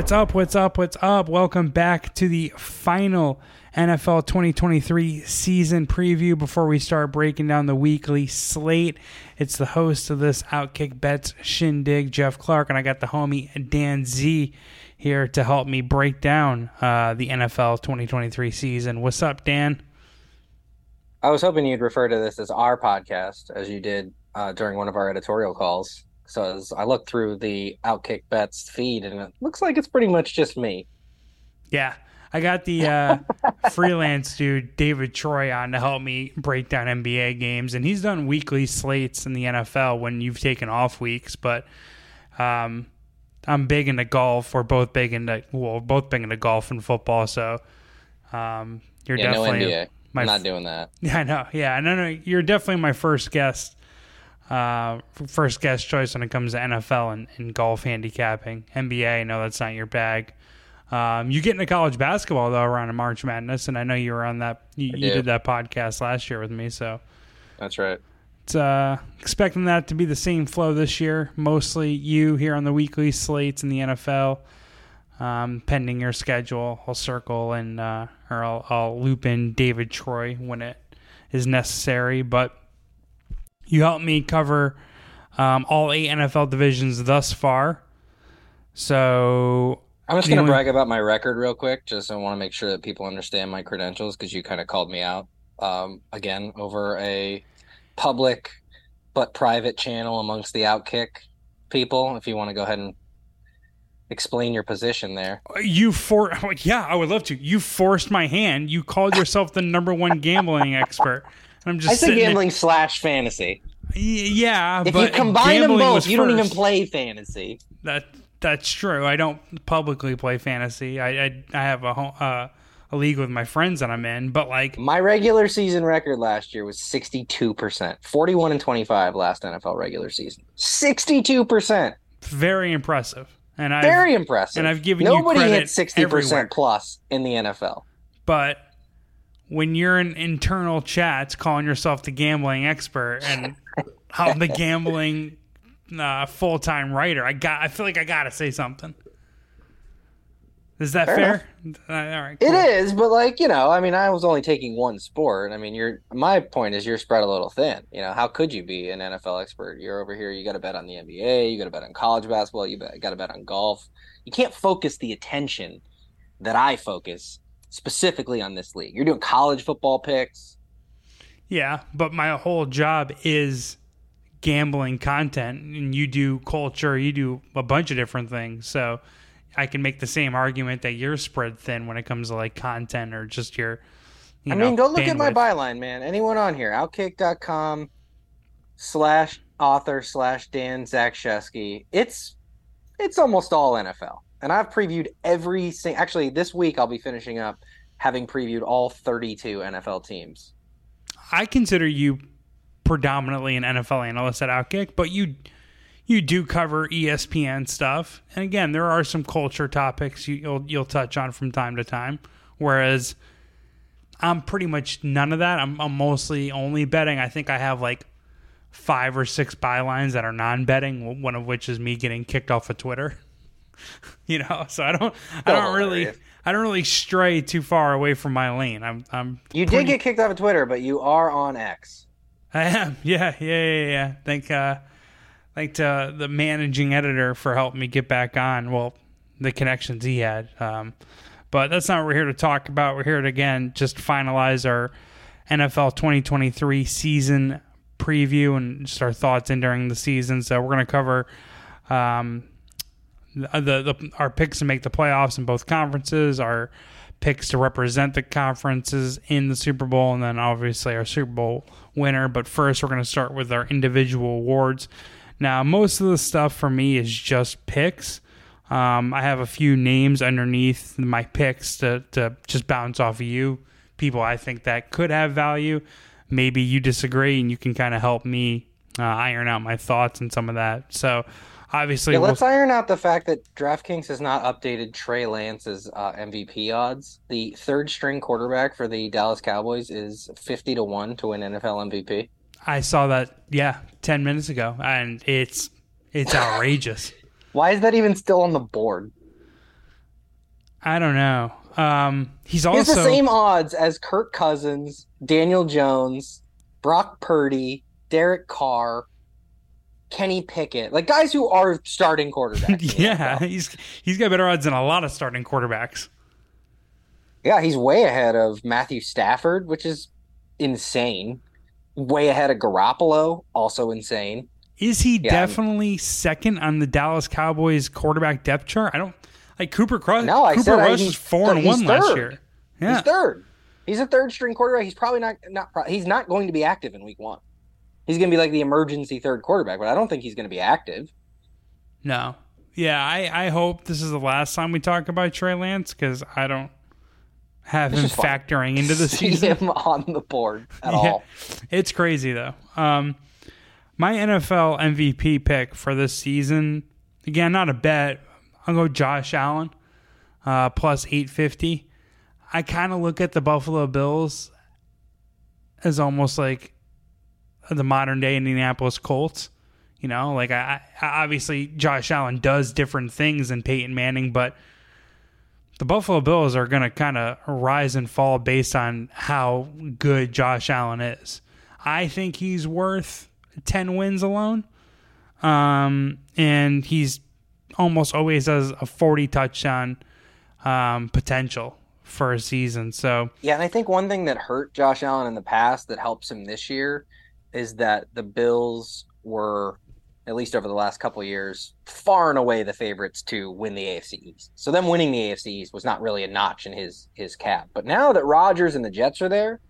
What's up? What's up? What's up? Welcome back to the final NFL 2023 season preview. Before we start breaking down the weekly slate, it's the host of this Outkick Bets shindig, Geoff Clark, and I got the homie Dan Z here to help me break down uh, the NFL 2023 season. What's up, Dan? I was hoping you'd refer to this as our podcast, as you did uh, during one of our editorial calls. So as I look through the Outkick Bets feed, and it looks like it's pretty much just me. Yeah, I got the uh, freelance dude David Troy on to help me break down NBA games, and he's done weekly slates in the NFL when you've taken off weeks. But um, I'm big into golf. We're both big into well, both big into golf and football. So um, you're yeah, definitely no NBA. My, I'm not doing that. Yeah, I know. Yeah, no, no. You're definitely my first guest uh, first guest choice when it comes to NFL and, and golf handicapping. NBA, no, that's not your bag. Um, you get into college basketball though around March Madness, and I know you were on that. You, you did that podcast last year with me, so that's right. It's uh, expecting that to be the same flow this year. Mostly you here on the weekly slates in the NFL. Um, pending your schedule, I'll circle and uh, or I'll, I'll loop in David Troy when it is necessary. But you helped me cover um, all eight NFL divisions thus far. So I'm just going to brag about my record real quick. Just I want to make sure that people understand my credentials because you kind of called me out um, again over a public but private channel amongst the Outkick people. If you want to go ahead and explain your position there. You for yeah, I would love to. You forced my hand. You called yourself the number one gambling expert. I'm just. I said gambling there. slash fantasy. Yeah, if you combine them both, you do don't even play fantasy. That that's true. I don't publicly play fantasy. I I, I have a uh, a league with my friends that I'm in, but like my regular season record last year was 62%. 41 and 25 last NFL regular season. 62%. Very impressive. And I very impressive. And I've given nobody hit 60% plus in the NFL. But when you're in internal chats calling yourself the gambling expert and I'm the gambling uh, full time writer, I got I feel like I gotta say something. Is that fair? fair? Uh, all right. Cool. It is, but like you know, I mean, I was only taking one sport. I mean, you're my point is you're spread a little thin. You know, how could you be an NFL expert? You're over here. You got to bet on the NBA. You got to bet on college basketball. You got to bet on golf. You can't focus the attention that I focus specifically on this league. You're doing college football picks. Yeah, but my whole job is gambling content and you do culture, you do a bunch of different things. So I can make the same argument that you're spread thin when it comes to like content or just your I know, mean, go look bandwidth. at my byline, man. Anyone on here, outkick.com slash author slash Dan Zaksheske. It's it's almost all NFL and I've previewed every single. Actually, this week I'll be finishing up having previewed all 32 NFL teams. I consider you predominantly an NFL analyst at Outkick, but you you do cover ESPN stuff, and again, there are some culture topics you, will you'll touch on from time to time. Whereas I'm pretty much none of that. I'm, I'm mostly only betting. I think I have like five or six bylines that are non-betting. One of which is me getting kicked off of Twitter. you know, so I don't, I don't really, I don't really stray too far away from my lane. I'm, I'm. You pretty... did get kicked off of Twitter, but you are on X. I am. Yeah, yeah, yeah, yeah. Thank, uh, thank to the managing editor for helping me get back on. Well, the connections he had. Um, but that's not what we're here to talk about. We're here to again just finalize our NFL 2023 season preview and just our thoughts in during the season. So we're going to cover um, the, the our picks to make the playoffs in both conferences, our picks to represent the conferences in the Super Bowl, and then obviously our Super Bowl winner. But first, we're going to start with our individual awards. Now, most of the stuff for me is just picks. Um, I have a few names underneath my picks to, to just bounce off of you, people I think that could have value. Maybe you disagree, and you can kind of help me uh, iron out my thoughts and some of that. So, obviously. Yeah, let's we'll... iron out the fact that DraftKings has not updated Trey Lance's uh, MVP odds. The third string quarterback for the Dallas Cowboys is fifty to one to win NFL MVP. I saw that, yeah, ten minutes ago, and it's it's outrageous. Why is that even still on the board? I don't know. Um, he's He also has the same odds as Kirk Cousins, Daniel Jones, Brock Purdy, Derek Carr, Kenny Pickett, like guys who are starting quarterbacks. yeah, NFL. he's he's got better odds than a lot of starting quarterbacks. yeah, he's way ahead of Matthew Stafford, which is insane. Way ahead of Garoppolo, also insane. Is he Yeah, I'm- definitely second on the Dallas Cowboys quarterback depth chart? I don't like Cooper Cross. No, I Cooper said Rush he's is four and third- one he's last third. year. Yeah, He's third. He's a third string quarterback. He's probably not not he's not going to be active in week one. He's going to be like the emergency third quarterback, but I don't think he's going to be active. no, yeah. I I hope this is the last time we talk about Trey Lance because I don't have him factoring into the See season. him on the board at Yeah. all. It's crazy though. Um, my NFL MVP pick for this season, again, not a bet. I'll go Josh Allen, uh, plus eight fifty. I kind of look at the Buffalo Bills as almost like the modern day Indianapolis Colts. You know, like I, I obviously Josh Allen does different things than Peyton Manning, but the Buffalo Bills are going to kind of rise and fall based on how good Josh Allen is. I think he's worth 10 wins alone. Um, and he's almost always has a 40 touchdown um, potential for a season. So, Yeah, and I think one thing that hurt Josh Allen in the past that helps him this year is that the Bills were, at least over the last couple years, far and away the favorites to win the AFC East. So them winning the AFC East was not really a notch in his his cap. But now that Rodgers and the Jets are there,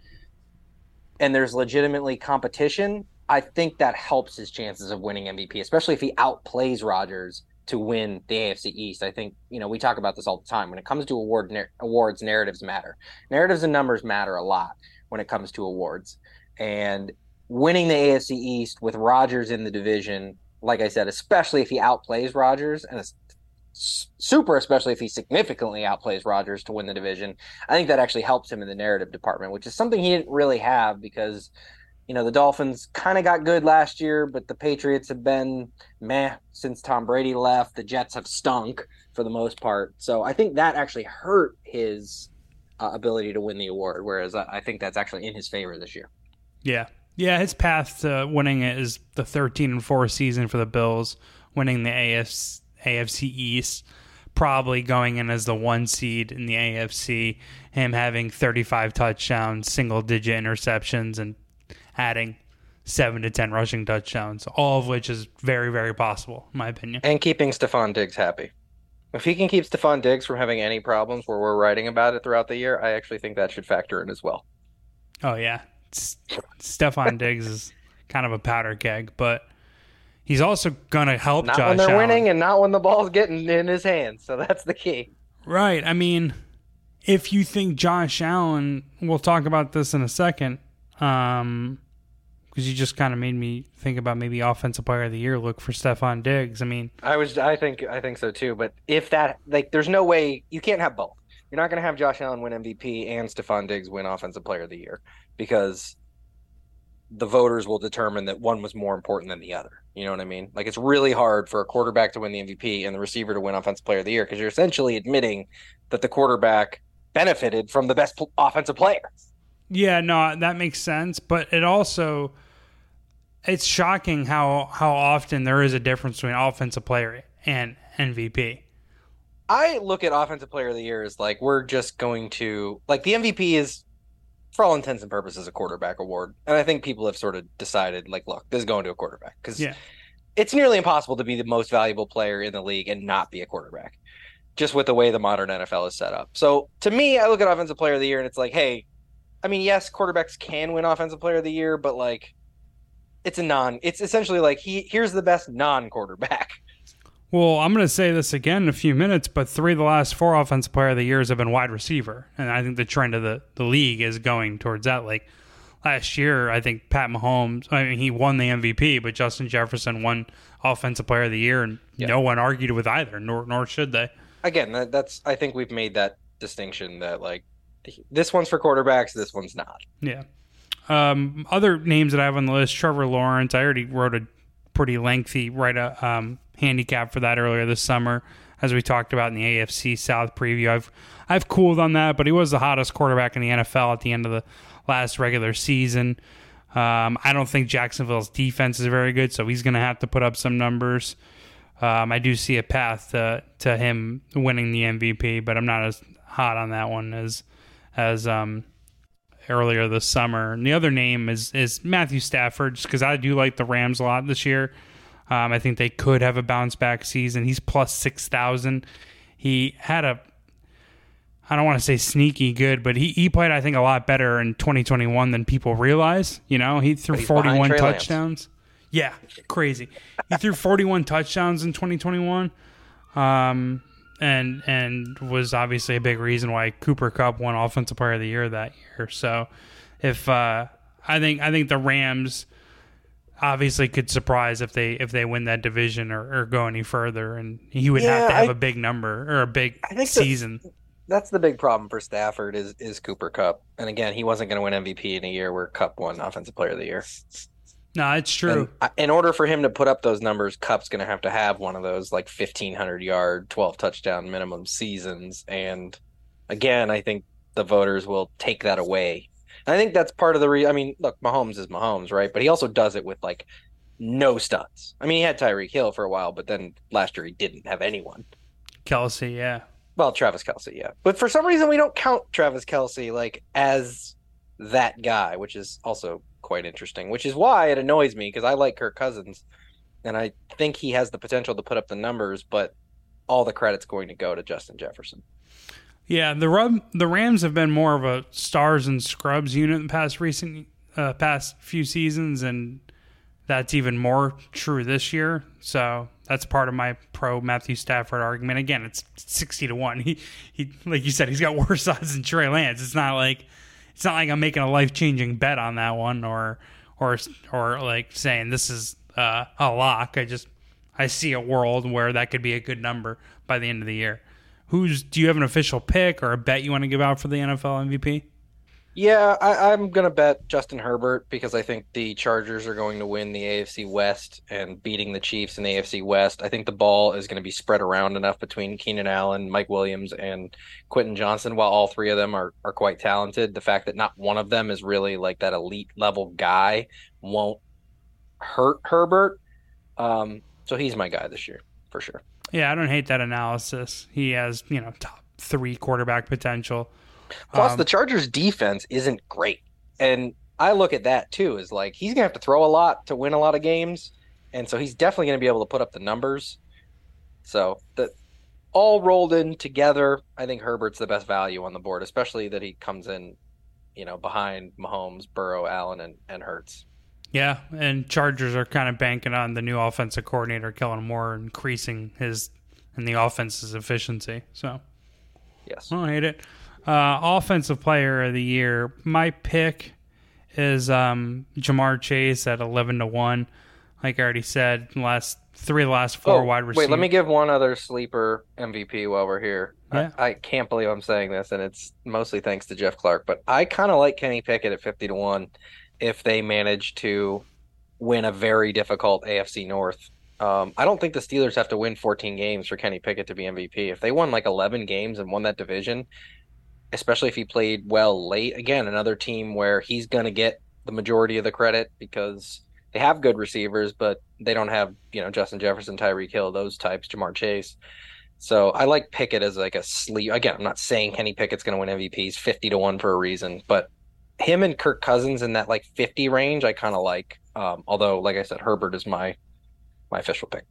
and there's legitimately competition, I think that helps his chances of winning MVP, especially if he outplays Rodgers to win the AFC East. I think you know we talk about this all the time. When it comes to award awards, narratives matter. Narratives and numbers matter a lot when it comes to awards. And winning the AFC East with Rodgers in the division, like I said, especially if he outplays Rodgers, and super, especially if he significantly outplays Rodgers to win the division, I think that actually helps him in the narrative department, which is something he didn't really have because you know, the Dolphins kind of got good last year, but the Patriots have been meh since Tom Brady left. The Jets have stunk for the most part. So I think that actually hurt his uh, ability to win the award, whereas I think that's actually in his favor this year. yeah. Yeah, his path to winning it is the 13 and 4 season for the Bills, winning the AFC, AFC East, probably going in as the one seed in the AFC, him having 35 touchdowns, single digit interceptions, and adding 7 to 10 rushing touchdowns, all of which is very, very possible, in my opinion. And keeping Stefon Diggs happy. If he can keep Stefon Diggs from having any problems where we're writing about it throughout the year, I actually think that should factor in as well. Oh, yeah. S- Stefon Diggs is kind of a powder keg, but he's also going to help Not Josh when they're Allen. winning and not when the ball's getting in his hands. So that's the key. Right. I mean, if you think Josh Allen, we'll talk about this in a second, um, because you just kind of made me think about maybe offensive player of the year look for Stefon Diggs. I mean, I was I think I think so too. But if that like there's no way you can't have both. You're not gonna have Josh Allen win MVP and Stefon Diggs win offensive player of the year because the voters will determine that one was more important than the other. You know what I mean? Like it's really hard for a quarterback to win the MVP and the receiver to win offensive player of the year because you're essentially admitting that the quarterback benefited from the best offensive player. yeah, no, that makes sense, but it also it's shocking how how often there is a difference between offensive player and MVP. I look at offensive player of the year as like we're just going to like the MVP is for all intents and purposes a quarterback award. And I think people have sort of decided like look, this is going to a quarterback cuz Yeah. it's nearly impossible to be the most valuable player in the league and not be a quarterback. Just with the way the modern NFL is set up. So to me, I look at offensive player of the year and it's like, hey, I mean, yes, quarterbacks can win offensive player of the year, but like it's a non it's essentially like he here's the best non-quarterback. Well, I'm going to say this again in a few minutes, but three of the last four offensive player of the years have been wide receiver, and I think the trend of the, the league is going towards that. Like last year, I think Pat Mahomes, I mean, he won the MVP, but Justin Jefferson won offensive player of the year, and Yeah. no one argued with either, nor nor should they. again that, that's i think we've made that distinction that like this one's for quarterbacks this one's not Yeah. Um, other names that I have on the list: Trevor Lawrence. I already wrote a pretty lengthy write up. um, handicap for that earlier this summer. as we talked about in the AFC South preview. I've I've cooled on that, but he was the hottest quarterback in the NFL at the end of the last regular season. Um, I don't think Jacksonville's defense is very good, so he's going to have to put up some numbers. Um, I do see a path to to him winning the MVP, but I'm not as hot on that one as as um, earlier this summer. And the other name is is Matthew Stafford, just because I do like the Rams a lot this year. Um, I think they could have a bounce back season. He's plus six thousand. He had a I don't want to say sneaky good, but he, he played, I think, a lot better in 2021 than people realize. You know, he threw 41 touchdowns. Lance. Yeah, crazy. he threw 41 touchdowns in 2021, um, and and was obviously a big reason why Cooper Kupp won Offensive Player of the Year that year. So, if uh, I think I think the Rams obviously could surprise if they if they win that division or, or go any further, and he would yeah, have to have I, a big number or a big season. The, that's the big problem for Stafford is is Cooper Kupp, and again, he wasn't going to win MVP in a year where Kupp won Offensive Player of the Year. No, it's true. And in order for him to put up those numbers, Kupp's going to have to have one of those like 1500 yard, 12 touchdown minimum seasons. And again, I think the voters will take that away. And I think that's part of the re I mean, look, Mahomes is Mahomes, right? But he also does it with like no studs. I mean, he had Tyreek Hill for a while, but then last year he didn't have anyone. Kelce, yeah. Well, Travis Kelce, yeah. But for some reason we don't count Travis Kelce like as that guy, which is also quite interesting, which is why it annoys me because I like Kirk Cousins and I think he has the potential to put up the numbers, but all the credit's going to go to Justin Jefferson. Yeah, the Ram, the Rams have been more of a stars and scrubs unit in the past recent uh, past few seasons, and that's even more true this year. So that's part of my pro Matthew Stafford argument. Again, it's sixty to one. He he, like you said, he's got worse odds than Trey Lance. It's not like it's not like I'm making a life changing bet on that one or or or like saying this is uh, a lock. I just I see a world where that could be a good number by the end of the year. Who's do you have an official pick or a bet you want to give out for the NFL MVP? Yeah, I, am to bet Justin Herbert because I think the Chargers are going to win the AFC West and beating the Chiefs in the AFC West. I think the ball is going to be spread around enough between Keenan Allen, Mike Williams, and Quentin Johnston. While all three of them are, are quite talented, the fact that not one of them is really like that elite level guy won't hurt Herbert. Um, so he's my guy this year for sure. Yeah, I don't hate that analysis. He has, you know, top three quarterback potential. Plus, um, the Chargers' defense isn't great, and I look at that too. Is like he's gonna have to throw a lot to win a lot of games, and so he's definitely gonna be able to put up the numbers. So the all rolled in together, I think Herbert's the best value on the board, especially that he comes in, you know, behind Mahomes, Burrow, Allen, and and Hurts. Yeah, and Chargers are kind of banking on the new offensive coordinator, Kellen Moore, increasing his and the offense's efficiency. So, yes, I don't hate it. Uh, offensive player of the year. My pick is um, Ja'Marr Chase at eleven to one. Like I already said, last three last four oh, wide receivers. Wait, let me give one other sleeper MVP while we're here. Yeah. I, I, can't believe I'm saying this, and it's mostly thanks to Geoff Clark. But I kind of like Kenny Pickett at fifty to one if they manage to win a very difficult AFC North. Um, I don't think the Steelers have to win 14 games for Kenny Pickett to be MVP. If they won like 11 games and won that division, especially if he played well late. Again, another team where he's going to get the majority of the credit because they have good receivers, but they don't have, you know, Justin Jefferson, Tyreek Hill, those types, Ja'Marr Chase. So I like Pickett as like a sleep. Again, I'm not saying Kenny Pickett's going to win MVPs 50 to 1 for a reason, but him and Kirk Cousins in that like 50 range, I kind of like. Um, although, like I said, Herbert is my my official pick.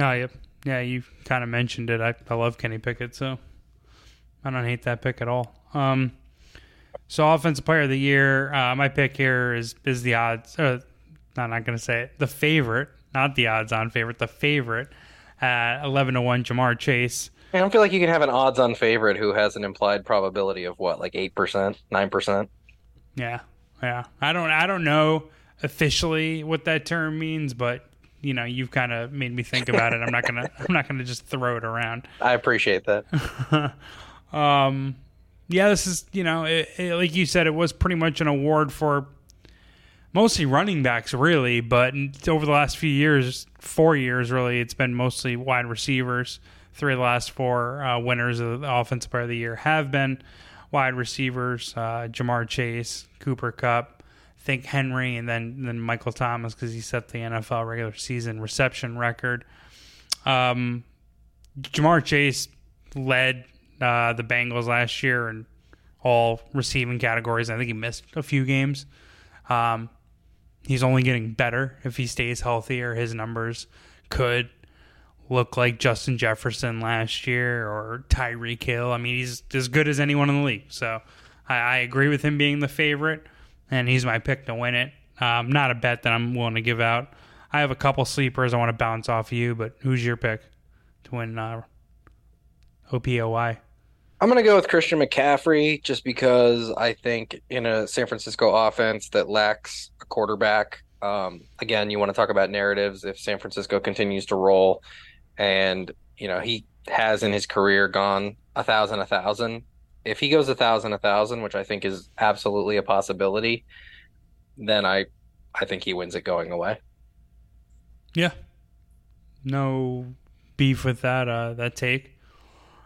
Oh, yeah. Yeah, you kind of mentioned it. I, I love Kenny Pickett, so I don't hate that pick at all. Um, so offensive player of the year, uh, my pick here is is the odds. Uh, I'm not going to say it. The favorite, not the odds-on favorite, the favorite at 11 to one, Ja'Marr Chase. I don't feel like you can have an odds-on favorite who has an implied probability of what, like eight percent, nine percent. Yeah, yeah. I don't, I don't know officially what that term means, but you know, you've kind of made me think about it. I'm not gonna, I'm not gonna just throw it around. I appreciate that. Um, yeah, this is you know, it, it, like you said, it was pretty much an award for mostly running backs, really. But over the last few years, four years, really, it's been mostly wide receivers. Three of the last four uh, winners of the Offensive Player of the Year have been wide receivers: uh, Ja'Marr Chase, Cooper Kupp, think Henry, and then then Michael Thomas because he set the NFL regular season reception record. Um, Ja'Marr Chase led uh, the Bengals last year in all receiving categories. I think he missed a few games. Um, he's only getting better if he stays healthy, or his numbers could look like Justin Jefferson last year or Tyreek Hill. I mean, he's as good as anyone in the league. So I, I agree with him being the favorite, and he's my pick to win it. Um, not a bet that I'm willing to give out. I have a couple sleepers I want to bounce off you, but who's your pick to win uh, OPOY? I'm going to go with Christian McCaffrey just because I think in a San Francisco offense that lacks a quarterback, um, again, you want to talk about narratives. If San Francisco continues to roll, and you know he has in his career gone a thousand, a thousand. If he goes a thousand, a thousand, which I think is absolutely a possibility, then I, I think he wins it going away. Yeah, no beef with that. Uh, that take.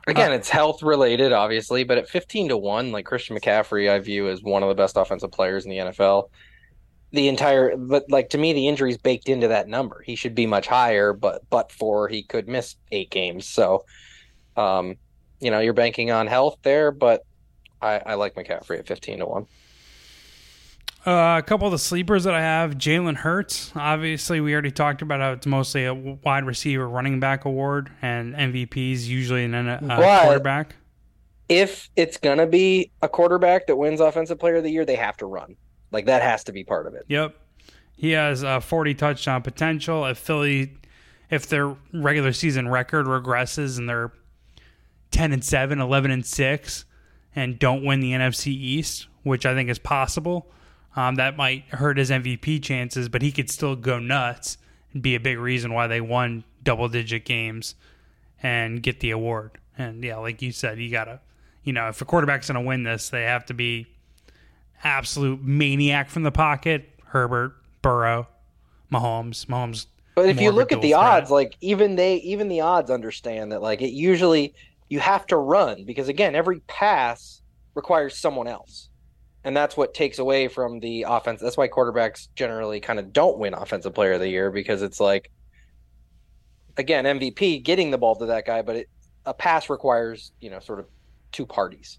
Again, uh, it's health related, obviously, but at 15 to 1, like Christian McCaffrey, I view as one of the best offensive players in the NFL. The entire, but like to me, the injury's baked into that number. He should be much higher, but but for he could miss eight games. So, um, you know, you're banking on health there, but I, I like McCaffrey at 15 to 1. Uh, a couple of the sleepers that I have, Jalen Hurts. Obviously, we already talked about how it's mostly a wide receiver running back award, and MVPs usually an uh, quarterback. If it's gonna be a quarterback that wins Offensive Player of the Year, they have to run. Like that has to be part of it. Yep, he has a 40 touchdown potential. If Philly, if their regular season record regresses and they're 10 and 7, 11 and 6, and don't win the NFC East, which I think is possible um, that might hurt his MVP chances, but he could still go nuts and be a big reason why they won double digit games and get the award. And yeah, like you said, you gotta, you know, if a quarterback's gonna win this, they have to be absolute maniac from the pocket. Herbert, Burrow, Mahomes, Mahomes. But if you look at the threat. odds, like even they, even the odds understand that like it usually you have to run because again, every pass requires someone else and that's what takes away from the offense. That's why quarterbacks generally kind of don't win offensive player of the year because it's like again, MVP getting the ball to that guy, but it, a pass requires, you know, sort of two parties.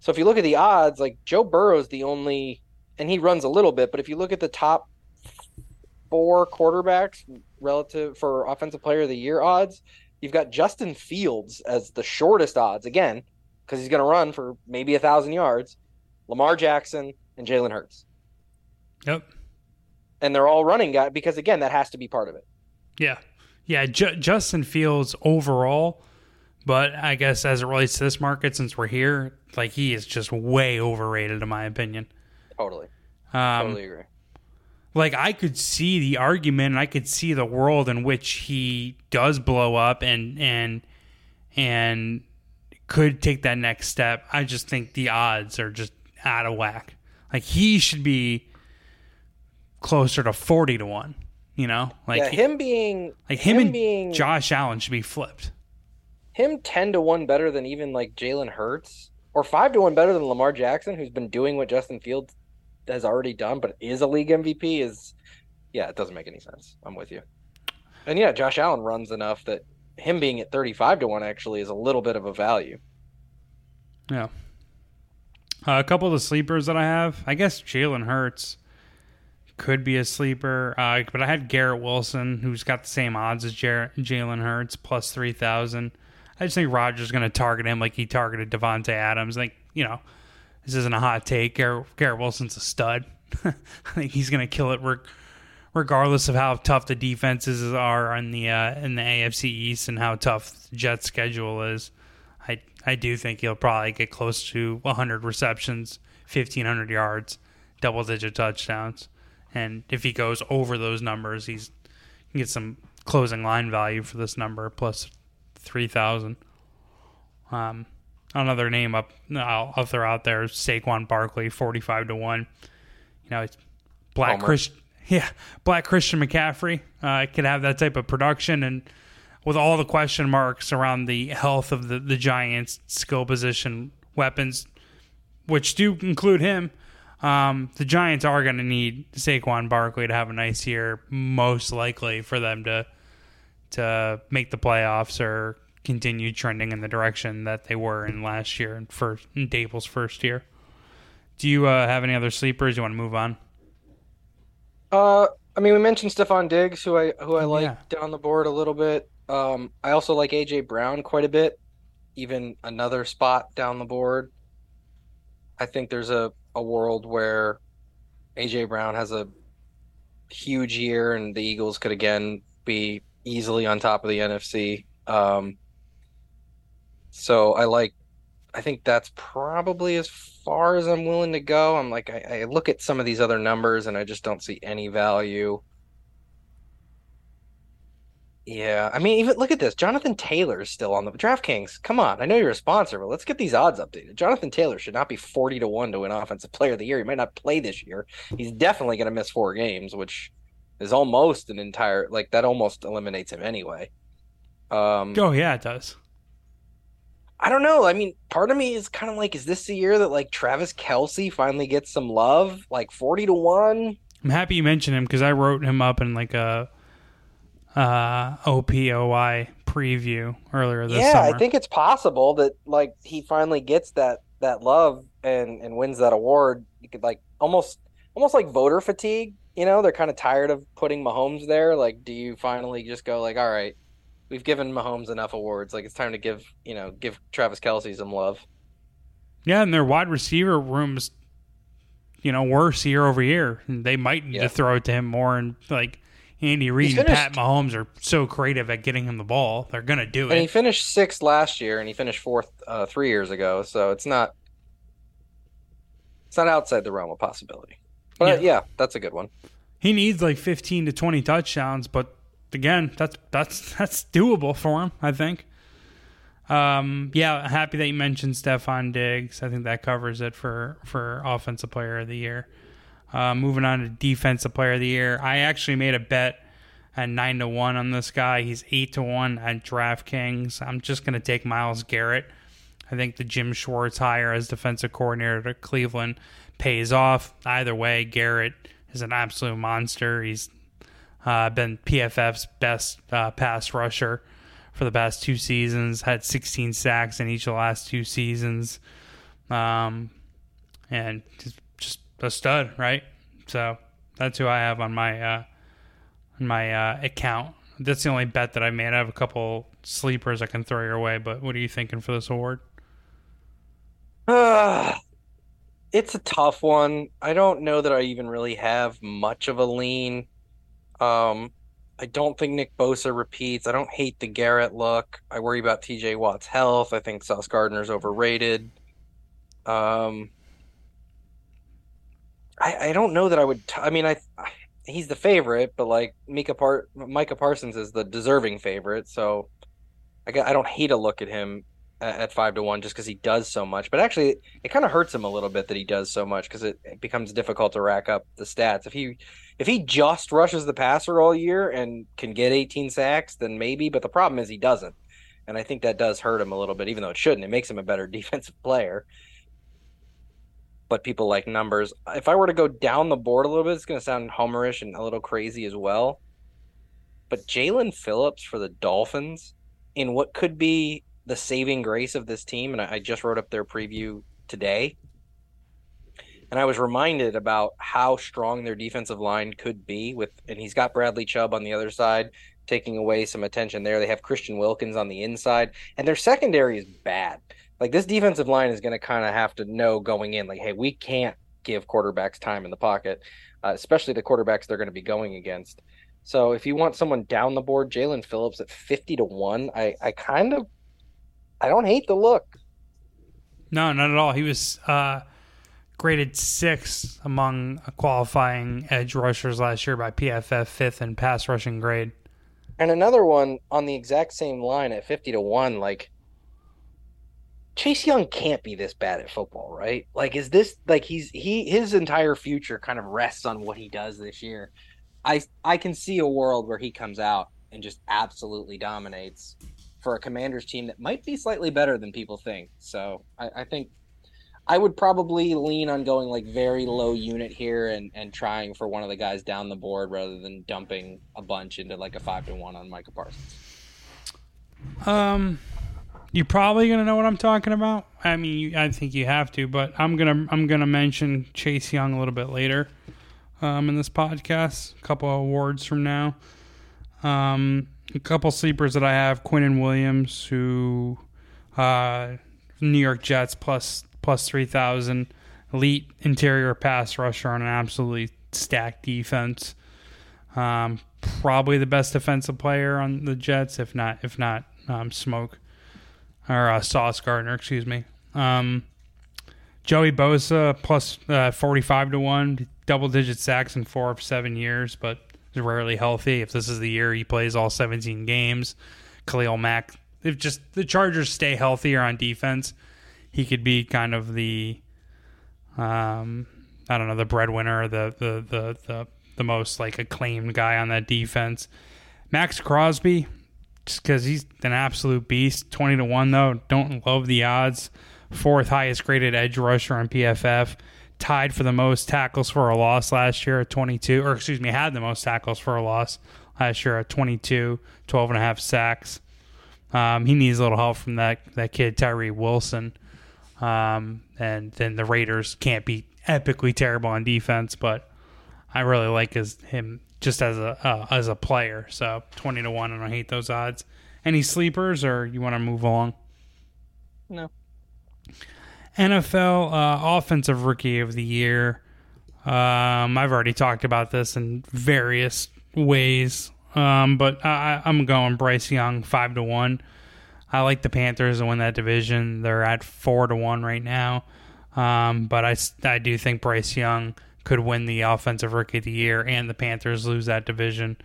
So if you look at the odds, like Joe Burrow's the only and he runs a little bit, but if you look at the top four quarterbacks relative for offensive player of the year odds, you've got Justin Fields as the shortest odds again because he's going to run for maybe a thousand yards. Lamar Jackson, and Jalen Hurts. Yep. And they're all running guys because again, that has to be part of it. Yeah, yeah. J- Justin Fields overall, but I guess as it relates to this market, since we're here, like he is just way overrated in my opinion. Totally. Um, totally agree. Like I could see the argument, and I could see the world in which he does blow up and and and could take that next step. I just think the odds are just out of whack. Like he should be closer to forty to one. You know, like yeah, him being like him, him and being Josh Allen should be flipped. Him ten to one better than even like Jalen Hurts, or five to one better than Lamar Jackson, who's been doing what Justin Fields has already done, but is a league MVP. Is yeah, it doesn't make any sense. I'm with you. And yeah, Josh Allen runs enough that him being at 35 to 1 actually is a little bit of a value. Yeah. Uh, a couple of the sleepers that I have, I guess Jalen Hurts could be a sleeper, uh, but I had Garrett Wilson, who's got the same odds as Jalen Hurts, plus 3,000. I just think Rodgers is going to target him like he targeted Davante Adams. I think, you know, this isn't a hot take. Garrett, Garrett Wilson's a stud. I think he's going to kill it regardless of how tough the defenses are in the uh, in the AFC East and how tough the Jets' schedule is. I I do think he'll probably get close to 100 receptions, 1500 yards, double digit touchdowns, and if he goes over those numbers, he's can get some closing line value for this number plus 3000. Um, another name up I'll, I'll throw out there Saquon Barkley, 45 to one. You know, it's Black Christian. Yeah, Black Christian McCaffrey uh, could have that type of production and with all the question marks around the health of the, the Giants' skill position weapons, which do include him, um, the Giants are going to need Saquon Barkley to have a nice year, most likely for them to to make the playoffs or continue trending in the direction that they were in last year and first in Daboll's first year. Do you uh, have any other sleepers? You want to move on? Uh, I mean, we mentioned Stefon Diggs, who I who I like Yeah. down the board a little bit. Um, I also like AJ Brown quite a bit, even another spot down the board. I think there's a, a world where AJ Brown has a huge year and the Eagles could again be easily on top of the NFC. Um, so I like, I think that's probably as far as I'm willing to go. I'm like, I, I look at some of these other numbers and I just don't see any value. Yeah, I mean, even look at this. Jonathan Taylor is still on the DraftKings. Come on, I know you're a sponsor, but let's get these odds updated. Jonathan Taylor should not be 40 to 1 to win Offensive Player of the Year. He might not play this year. He's definitely going to miss four games, which is almost an entire, like, that almost eliminates him anyway. Um, Oh yeah, it does. I don't know. I mean, part of me is kind of like, is this the year that, like, Travis Kelce finally gets some love? Like, 40 to 1? I'm happy you mentioned him because I wrote him up in like a uh, OPOY preview earlier this yeah, summer. I think it's possible that like he finally gets that that love and and wins that award. You could like almost almost like voter fatigue. You know, they're kind of tired of putting Mahomes there. Like, do you finally just go like, all right, we've given Mahomes enough awards. Like, it's time to give you know give Travis Kelce some love. Yeah, and their wide receiver rooms, you know, worse year over year. And they might need Yeah. to throw it to him more. And like Andy Reid and Pat Mahomes are so creative at getting him the ball. They're gonna do it. And he finished sixth last year, and he finished fourth uh, three years ago. So it's not it's not outside the realm of possibility. But Yeah. yeah, that's a good one. He needs like 15 to 20 touchdowns, but again, that's that's that's doable for him. I think. Um, yeah, happy that you mentioned Stefon Diggs. I think that covers it for for offensive player of the year. Uh, moving on to defensive player of the year, I actually made a bet at nine to one on this guy. He's eight to one at DraftKings. I'm just gonna take Myles Garrett. I think the Jim Schwartz hire as defensive coordinator to Cleveland pays off. Either way, Garrett is an absolute monster. He's uh, been PFF's best uh, pass rusher for the past two seasons. Had 16 sacks in each of the last two seasons, um, and just, a stud, right? So that's who I have on my uh, on my uh, account. That's the only bet that I made. I have a couple sleepers I can throw your way, but what are you thinking for this award? Uh, it's a tough one. I don't know that I even really have much of a lean. Um, I don't think Nick Bosa repeats. I don't hate the Garrett look. I worry about TJ Watt's health. I think Sauce Gardner's overrated. Um, I I don't know that I would. T I mean, I he's the favorite, but like Mika Par Micah Parsons is the deserving favorite. So I I don't hate a look at him at, five to one just because he does so much. But actually, it kind of hurts him a little bit that he does so much because it, it becomes difficult to rack up the stats. If he if he just rushes the passer all year and can get 18 sacks, then maybe. But the problem is he doesn't, and I think that does hurt him a little bit, even though it shouldn't. It makes him a better defensive player. But people like numbers. If I were to go down the board a little bit, it's going to sound homerish and a little crazy as well. But Jaelan Phillips for the Dolphins in what could be the saving grace of this team, and I, just wrote up their preview today. And I was reminded about how strong their defensive line could be with, and he's got Bradley Chubb on the other side, taking away some attention there. They have Christian Wilkins on the inside, and their secondary is bad. Like this defensive line is going to kind of have to know going in, like, hey, we can't give quarterbacks time in the pocket, uh, especially the quarterbacks they're going to be going against. So if you want someone down the board, Jaelan Phillips at fifty to one, I I kind of I don't hate the look. No, not at all. He was uh, graded sixth among qualifying edge rushers last year by PFF, fifth in pass rushing grade. And another one on the exact same line at fifty to one, like Chase Young can't be this bad at football, right? Like, is this like he's he his entire future kind of rests on what he does this year? I I can see a world where he comes out and just absolutely dominates for a Commanders team that might be slightly better than people think. So I, I think I would probably lean on going like very low unit here and and trying for one of the guys down the board rather than dumping a bunch into like a five to one on Micah Parsons. Um, you're probably gonna know what I'm talking about. I mean, you, I think you have to, but I'm gonna I'm gonna mention Chase Young a little bit later, um, in this podcast. A couple of awards from now. Um, a couple sleepers that I have: Quinnen Williams, who, uh, New York Jets plus plus three thousand, elite interior pass rusher on an absolutely stacked defense. Um, probably the best defensive player on the Jets, if not if not um, Smoke or uh, Sauce Gardner, excuse me. Um, Joey Bosa plus uh, forty five to one, double digit sacks in four of seven years, but is rarely healthy. If this is the year he plays all seventeen games, Khalil Mack. If just the Chargers stay healthier on defense, he could be kind of the, um, I don't know, the breadwinner, the the the the the most like acclaimed guy on that defense. Maxx Crosby, just because he's an absolute beast. Twenty to one though. Don't love the odds. Fourth highest graded edge rusher on PFF. Tied for the most tackles for a loss last year at 22, or excuse me, had the most tackles for a loss last year at 22, 12 and a half sacks. Um, he needs a little help from that that kid Tyree Wilson. Um, and then the Raiders can't be epically terrible on defense, but I really like his him just as a uh, as a player. So twenty to one, and I hate those odds. Any sleepers, or you want to move along? No. NFL uh, Offensive Rookie of the Year. Um, I've already talked about this in various ways, um, but I, I'm going Bryce Young five to one. I like the Panthers to win that division. They're at four to one right now, um, but I, I do think Bryce Young could win the Offensive Rookie of the Year, and the Panthers lose that division.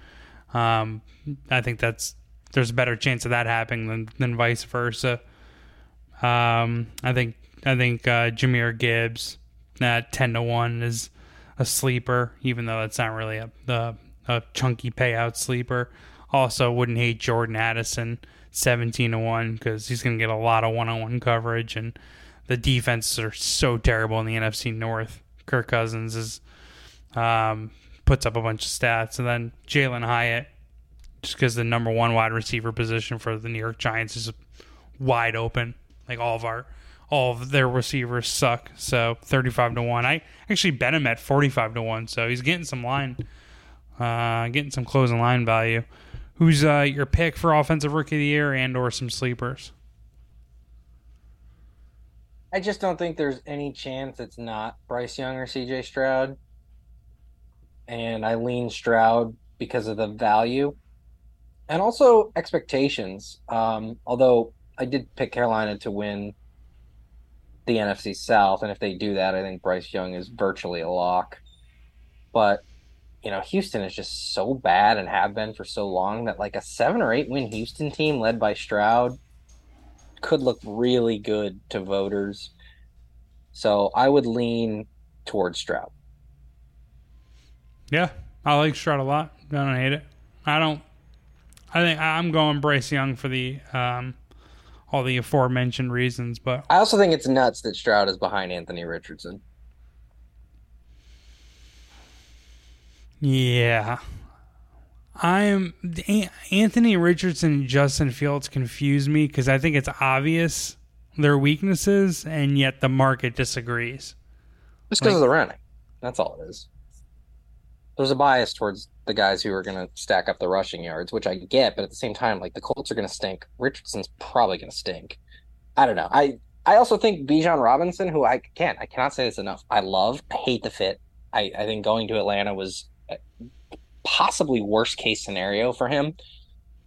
Um, I think that's there's a better chance of that happening than, than vice versa. Um, I think I think uh, Jahmyr Gibbs at ten to one is a sleeper, even though it's not really a the a chunky payout sleeper. Also, wouldn't hate Jordan Addison seventeen to one because he's going to get a lot of one on one coverage, and the defenses are so terrible in the NFC North. Kirk Cousins is um, puts up a bunch of stats, and then Jalin Hyatt, just because the number one wide receiver position for the New York Giants is wide open. Like all of our all of their receivers suck. So 35 to 1. I actually bet him at 45 to 1. So he's getting some line, uh, getting some closing line value. Who's uh, your pick for offensive rookie of the year and or some sleepers? I just don't think there's any chance it's not Bryce Young or CJ Stroud. And I lean Stroud because of the value and also expectations. Um, although I did pick Carolina to win the NFC South, and if they do that, I think Bryce Young is virtually a lock. But you know, Houston is just so bad and have been for so long that like a seven or eight win Houston team led by Stroud could look really good to voters. So I would lean towards Stroud. Yeah, I like Stroud a lot. I don't hate it. I don't. I think I'm going Bryce Young for the um, all the aforementioned reasons, but I also think it's nuts that Stroud is behind Anthony Richardson. Yeah. I'm Anthony Richardson and Justin Fields confuse me because I think it's obvious their weaknesses, and yet the market disagrees. Just because like, of the running. That's all it is. There's a bias towards the guys who are going to stack up the rushing yards, which I get, but at the same time, like the Colts are going to stink. Richardson's probably going to stink. I don't know. I I also think Bijan Robinson, who I can't, I cannot say this enough. I love, I hate the fit. I, I think going to Atlanta was possibly worst case scenario for him.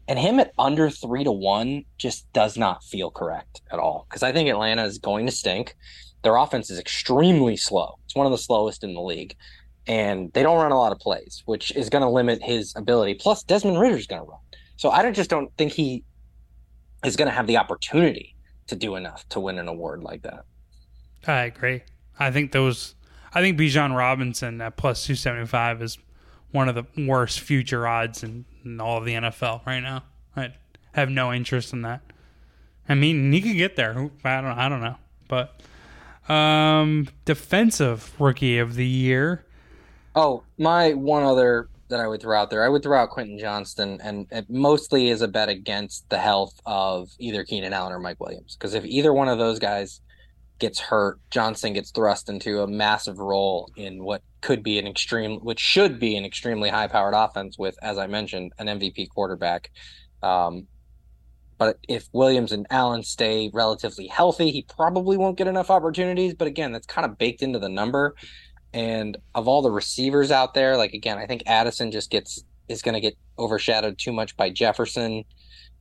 And him at under three to one just does not feel correct at all. Because I think Atlanta is going to stink. Their offense is extremely slow. It's one of the slowest in the league. And they don't run a lot of plays, which is going to limit his ability. Plus, Desmond Ridder's going to run. So I just don't think he is going to have the opportunity to do enough to win an award like that. I agree. I think those. I think Bijan Robinson at plus two seventy five is one of the worst future odds in, in all of the NFL right now. I have no interest in that. I mean, he could get there. I don't. I don't know. But um, defensive rookie of the year. Oh, my one other that I would throw out there, I would throw out Quentin Johnston, and it mostly is a bet against the health of either Keenan Allen or Mike Williams. Because if either one of those guys gets hurt, Johnston gets thrust into a massive role in what could be an extreme, which should be an extremely high powered offense with, as I mentioned, an MVP quarterback. Um, but if Williams and Allen stay relatively healthy, he probably won't get enough opportunities. But again, that's kind of baked into the number. And of all the receivers out there, like again, I think Addison just gets is going to get overshadowed too much by Jefferson,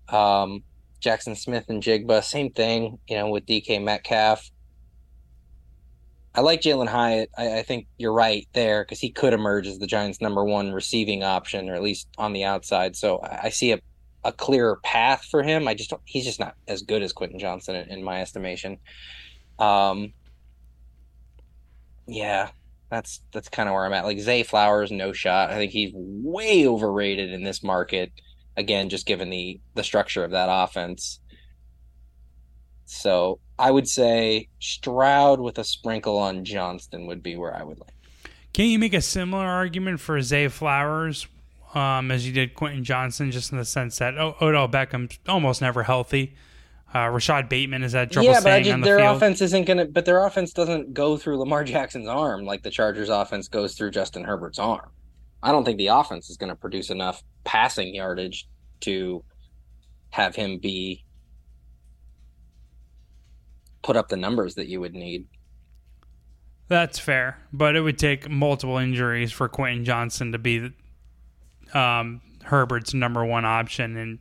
um, Jaxon Smith-Njigba. Same thing, you know, with DK Metcalf. I like Jalin Hyatt. I, I, think you're right there because he could emerge as the Giants' number one receiving option, or at least on the outside. So I, I see a, a clearer path for him. I just don't, he's just not as good as Quentin Johnston in, in my estimation. Um, yeah, that's that's kind of where I'm at. Like Zay Flowers, no shot. I think he's way overrated in this market. Again, just given the the structure of that offense. So I would say Stroud with a sprinkle on Johnston would be where I would like. Can you make a similar argument for Zay Flowers um, as you did Quentin Johnston, just in the sense that Odell Beckham's almost never healthy. Uh, Rashod Bateman is that trouble yeah, but just, their field. offense isn't gonna. But their offense doesn't go through Lamar Jackson's arm like the Chargers' offense goes through Justin Herbert's arm. I don't think the offense is going to produce enough passing yardage to have him be put up the numbers that you would need. That's fair, but it would take multiple injuries for Quentin Johnston to be um, Herbert's number one option, and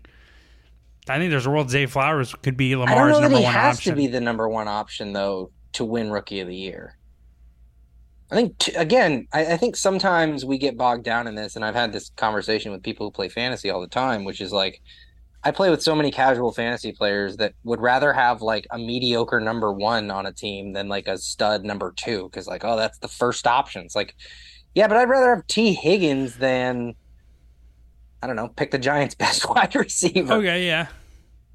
I think there's a world Zay Flowers could be Lamar's I don't know number that he one has option. to be the number one option though to win Rookie of the Year. I think t- again, I, I think sometimes we get bogged down in this, and I've had this conversation with people who play fantasy all the time, which is like I play with so many casual fantasy players that would rather have like a mediocre number one on a team than like a stud number two because like oh that's the first option. It's like yeah, but I'd rather have Tee Higgins than I don't know, pick the Giants' best wide receiver. Okay, yeah.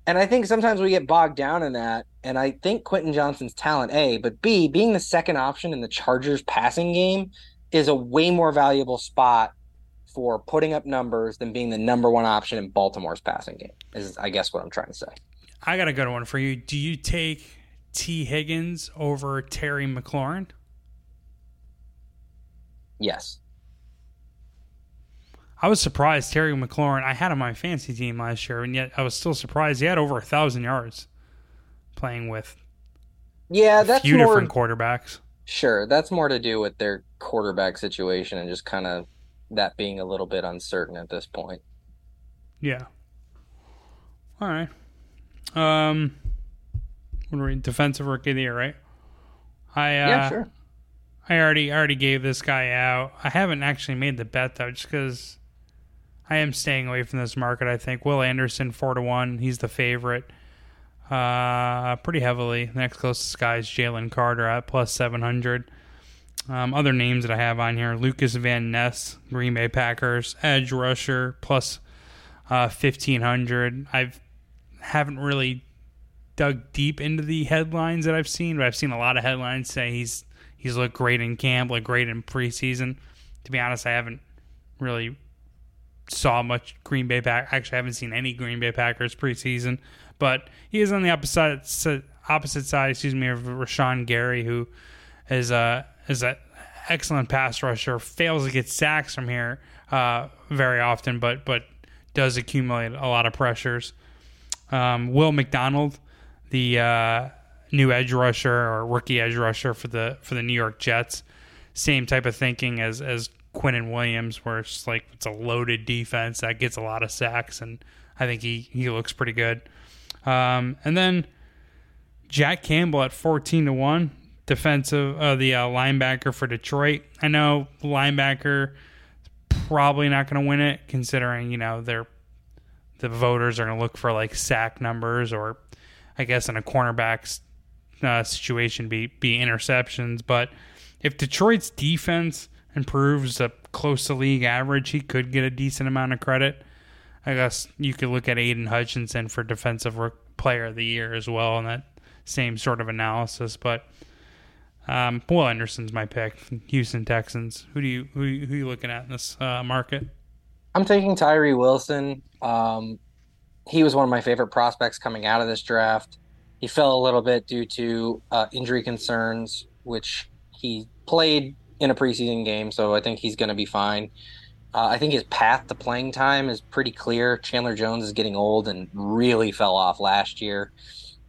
And I think sometimes we get bogged down in that. And I think Quentin Johnston's talent, A, but B, being the second option in the Chargers passing game is a way more valuable spot for putting up numbers than being the number one option in Baltimore's passing game, is I guess what I'm trying to say. I got a good one for you. Do you take Tee Higgins over Terry McLaurin? Yes. I was surprised Terry McLaurin. I had him on my fantasy team last year, and yet I was still surprised he had over a thousand yards playing with. Yeah, that's few more, different quarterbacks. Sure, that's more to do with their quarterback situation and just kind of that being a little bit uncertain at this point. Yeah. All right. Um, what are we defensive rookie of the year, right? I uh, yeah, sure. I already already gave this guy out. I haven't actually made the bet though, just because I am staying away from this market. I think Will Anderson four to one. He's the favorite, uh, pretty heavily. The next closest guy is Jalen Carter at plus seven hundred. Um, other names that I have on here: Lukas Van Ness, Green Bay Packers edge rusher plus uh, fifteen hundred. I've haven't really dug deep into the headlines that I've seen, but I've seen a lot of headlines say he's he's looked great in camp, looked great in preseason. To be honest, I haven't really saw much Green Bay Pack. Actually, I haven't seen any Green Bay Packers preseason, but he is on the opposite opposite side. Excuse me, of Rashan Gary, who is a is an excellent pass rusher. Fails to get sacks from here uh, very often, but but does accumulate a lot of pressures. Um, Will McDonald, the uh, new edge rusher or rookie edge rusher for the for the New York Jets, same type of thinking as as Quinnen Williams, where it's like it's a loaded defense that gets a lot of sacks, and I think he he looks pretty good. Um, and then Jack Campbell at fourteen to one, defensive uh, the uh, linebacker for Detroit. I know linebacker probably not going to win it, considering you know they're the voters are going to look for like sack numbers or I guess in a cornerback's uh, situation be be interceptions. But if Detroit's defense improves to close to league average, he could get a decent amount of credit. I guess you could look at Aidan Hutchinson for defensive player of the year as well in that same sort of analysis. But um, Will Anderson's my pick. Houston Texans. Who do you who, who are you looking at in this uh, market? I'm taking Tyree Wilson. Um, he was one of my favorite prospects coming out of this draft. He fell a little bit due to uh, injury concerns, which he played in a preseason game, so I think he's going to be fine. Uh, I think his path to playing time is pretty clear. Chandler Jones is getting old and really fell off last year.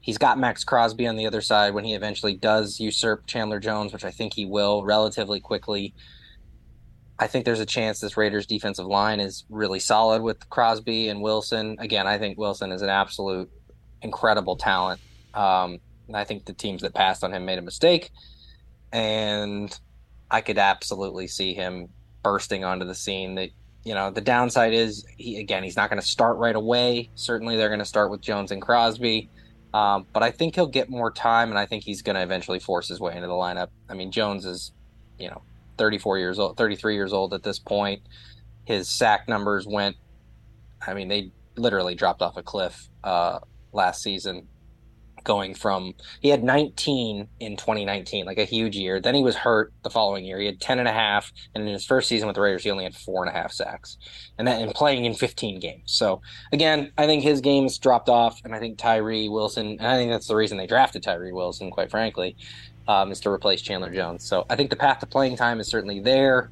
He's got Maxx Crosby on the other side when he eventually does usurp Chandler Jones, which I think he will relatively quickly. I think there's a chance this Raiders defensive line is really solid with Crosby and Wilson. Again, I think Wilson is an absolute incredible talent. Um, I think the teams that passed on him made a mistake. And I could absolutely see him bursting onto the scene. That you know, the downside is he again he's not going to start right away. Certainly, they're going to start with Jones and Crosby. Um, but I think he'll get more time, and I think he's going to eventually force his way into the lineup. I mean, Jones is, you know, 34 years old, 33 years old at this point. His sack numbers went, I mean, they literally dropped off a cliff uh, last season going from he had 19 in 2019 like a huge year. Then he was hurt the following year. He had 10 and a half and in his first season with the raiders he only had four and a half sacks. And then and playing in 15 games. So again i think his games dropped off and i think tyree wilson and i think that's the reason they drafted tyree wilson quite frankly um, is to replace chandler jones. So i think the path to playing time is certainly there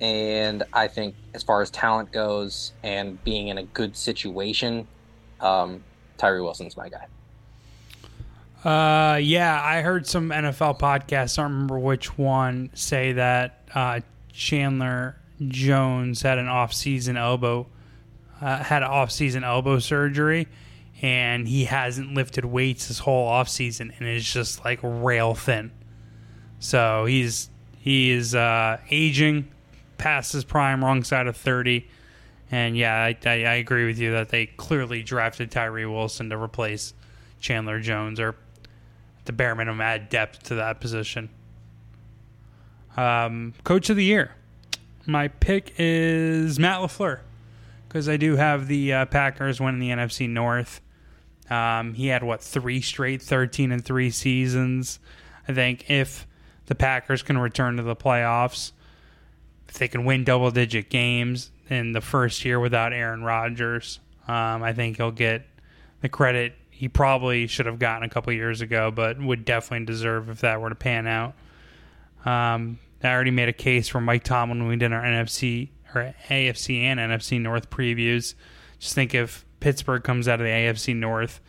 and i think as far as talent goes and being in a good situation um, tyree wilson's my guy uh, yeah, I heard some NFL podcasts. I don't remember which one say that uh, Chandler Jones had an off-season elbow, uh, had an off-season elbow surgery, and he hasn't lifted weights his whole off-season, and is just like rail thin. So he's he is uh, aging, past his prime, wrong side of thirty. And yeah, I, I, I agree with you that they clearly drafted Tyree Wilson to replace Chandler Jones, or the bare minimum add depth to that position. Um, Coach of the year. My pick is Matt LaFleur because I do have the uh, Packers winning the NFC North. Um, he had what three straight 13 and 3 seasons. I think if the Packers can return to the playoffs, if they can win double digit games in the first year without Aaron Rodgers, um, I think he'll get the credit he probably should have gotten a couple years ago, but would definitely deserve if that were to pan out. Um, I already made a case for Mike Tomlin when we did our NFC or AFC and NFC North previews. Just think if Pittsburgh comes out of the AFC North,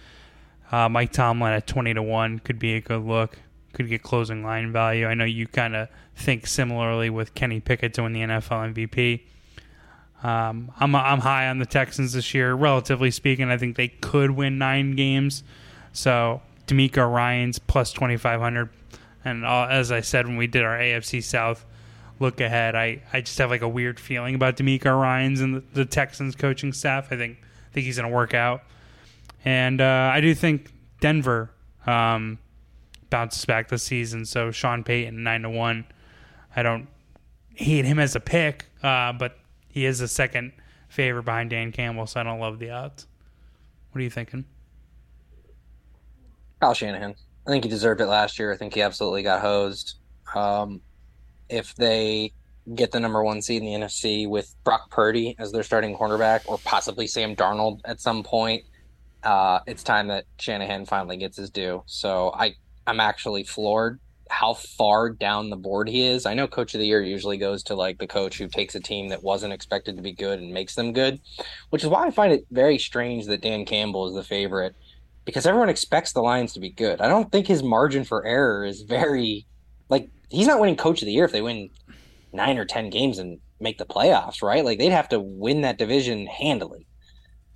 uh, Mike Tomlin at twenty to one could be a good look. Could get closing line value. I know you kind of think similarly with Kenny Pickett to win the NFL MVP. Um, I'm I'm high on the Texans this year, relatively speaking. I think they could win nine games. So DeMeco Ryans plus 2,500, and all, as I said when we did our AFC South look ahead, I, I just have like a weird feeling about DeMeco Ryans and the, the Texans coaching staff. I think I think he's going to work out, and uh, I do think Denver um, bounces back this season. So Sean Payton nine to one. I don't hate him as a pick, uh, but he is a second favorite behind Dan Campbell, so I don't love the odds. What are you thinking? Kyle Shanahan. I think he deserved it last year. I think he absolutely got hosed. Um, if they get the number one seed in the NFC with Brock Purdy as their starting cornerback, or possibly Sam Darnold at some point, uh, it's time that Shanahan finally gets his due. So I, I'm actually floored how far down the board he is. I know coach of the year usually goes to like the coach who takes a team that wasn't expected to be good and makes them good, which is why I find it very strange that Dan Campbell is the favorite because everyone expects the Lions to be good. I don't think his margin for error is very like he's not winning coach of the year if they win 9 or 10 games and make the playoffs, right? Like they'd have to win that division handily.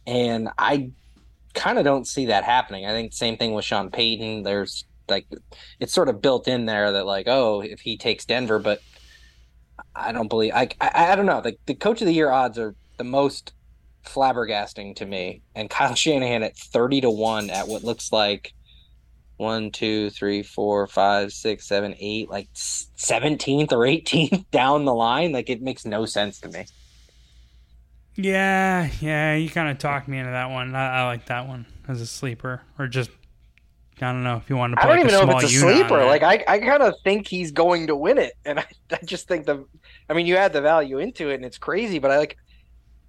And I kind of don't see that happening. I think same thing with Sean Payton. There's like it's sort of built in there that like oh if he takes Denver, but I don't believe I I, I don't know the the coach of the year odds are the most flabbergasting to me, and Kyle Shanahan at thirty to one at what looks like one, two, three, four, five, six, seven, eight, like seventeenth or eighteenth down the line. Like it makes no sense to me. Yeah, yeah, you kind of talked me into that one. I, I, like that one as a sleeper, or just I don't know if you want to. I don't like even know if it's a sleeper. Like I, I kind of think he's going to win it, and I, I just think the, I mean, you add the value into it, and it's crazy. But I like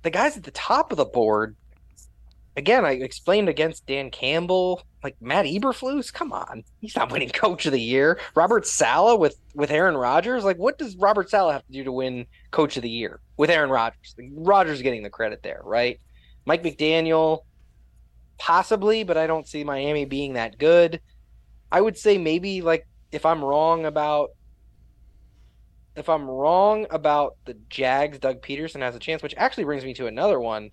the guys at the top of the board. Again, I explained against Dan Campbell, like Matt Eberflus. Come on, he's not winning Coach of the Year. Robert Saleh with with Aaron Rodgers. Like, what does Robert Saleh have to do to win Coach of the Year with Aaron Rodgers? Rodgers getting the credit there, right? Mike McDaniel, possibly, but I don't see Miami being that good. I would say maybe like if I'm wrong about if I'm wrong about the Jags, Doug Pederson has a chance, which actually brings me to another one,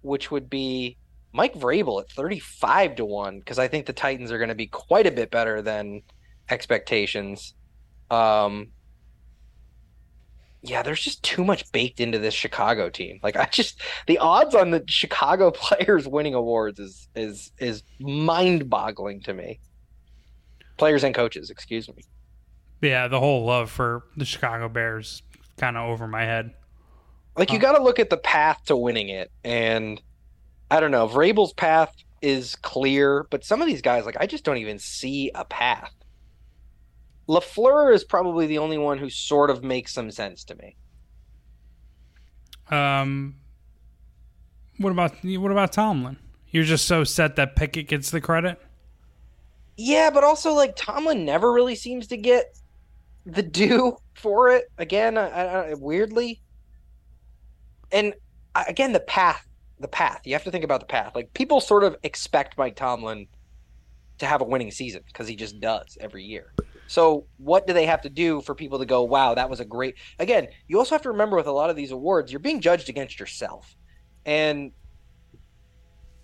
which would be Mike Vrabel at 35 to 1, because I think the Titans are going to be quite a bit better than expectations. Um, yeah, there's just too much baked into this Chicago team. Like I just the odds on the Chicago players winning awards is is is mind-boggling to me. Players and coaches, excuse me. Yeah, the whole love for the Chicago Bears kind of over my head. Like you um, got to look at the path to winning it, and I don't know. Vrabel's path is clear, but some of these guys, like I just don't even see a path. LaFleur is probably the only one who sort of makes some sense to me. Um, what about what about Tomlin? You're just so set that Pickett gets the credit. Yeah, but also like Tomlin never really seems to get the due for it. Again, I, I, weirdly, and again the path, the path. You have to think about the path. Like people sort of expect Mike Tomlin to have a winning season because he just does every year. So what do they have to do for people to go, wow, that was a great again, you also have to remember with a lot of these awards, you're being judged against yourself. And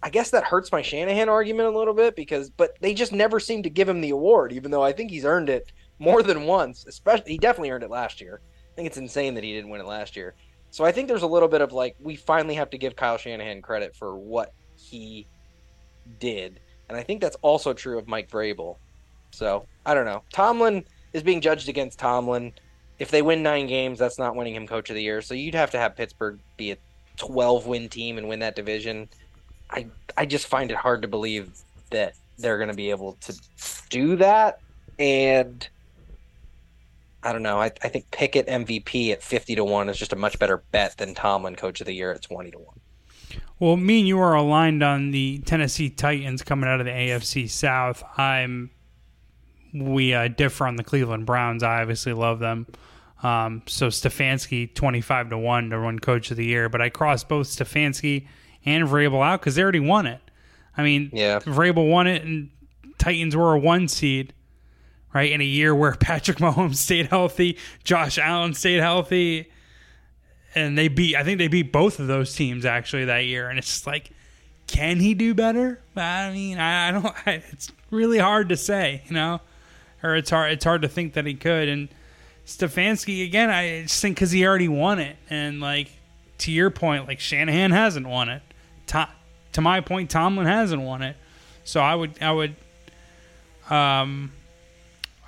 I guess that hurts my Shanahan argument a little bit because but they just never seem to give him the award, even though I think he's earned it more than once. Especially he definitely earned it last year. I think it's insane that he didn't win it last year. So I think there's a little bit of like we finally have to give Kyle Shanahan credit for what he did. And I think that's also true of Mike Vrabel. So I don't know. Tomlin is being judged against Tomlin. If they win nine games, that's not winning him coach of the year. So you'd have to have Pittsburgh be a 12 win team and win that division. I I just find it hard to believe that they're going to be able to do that. And I don't know. I, I think Pickett MVP at 50 to 1 is just a much better bet than Tomlin coach of the year at 20 to 1. Well, me and you are aligned on the Tennessee Titans coming out of the AFC South. I'm we uh, differ on the Cleveland Browns. I obviously love them. Um, so Stefanski, twenty five to one to run Coach of the Year, but I crossed both Stefanski and Vrabel out because they already won it. I mean, yeah, Vrabel won it, and Titans were a one seed, right? In a year where Patrick Mahomes stayed healthy, Josh Allen stayed healthy, and they beat. I think they beat both of those teams actually that year, and it's just like, can he do better? I mean, I, I don't. I, it's really hard to say, you know or it's hard it's hard to think that he could. And Stefanski again, I just think because he already won it, and like to your point, like Shanahan hasn't won it. To, to my point, Tomlin hasn't won it. So I would I would um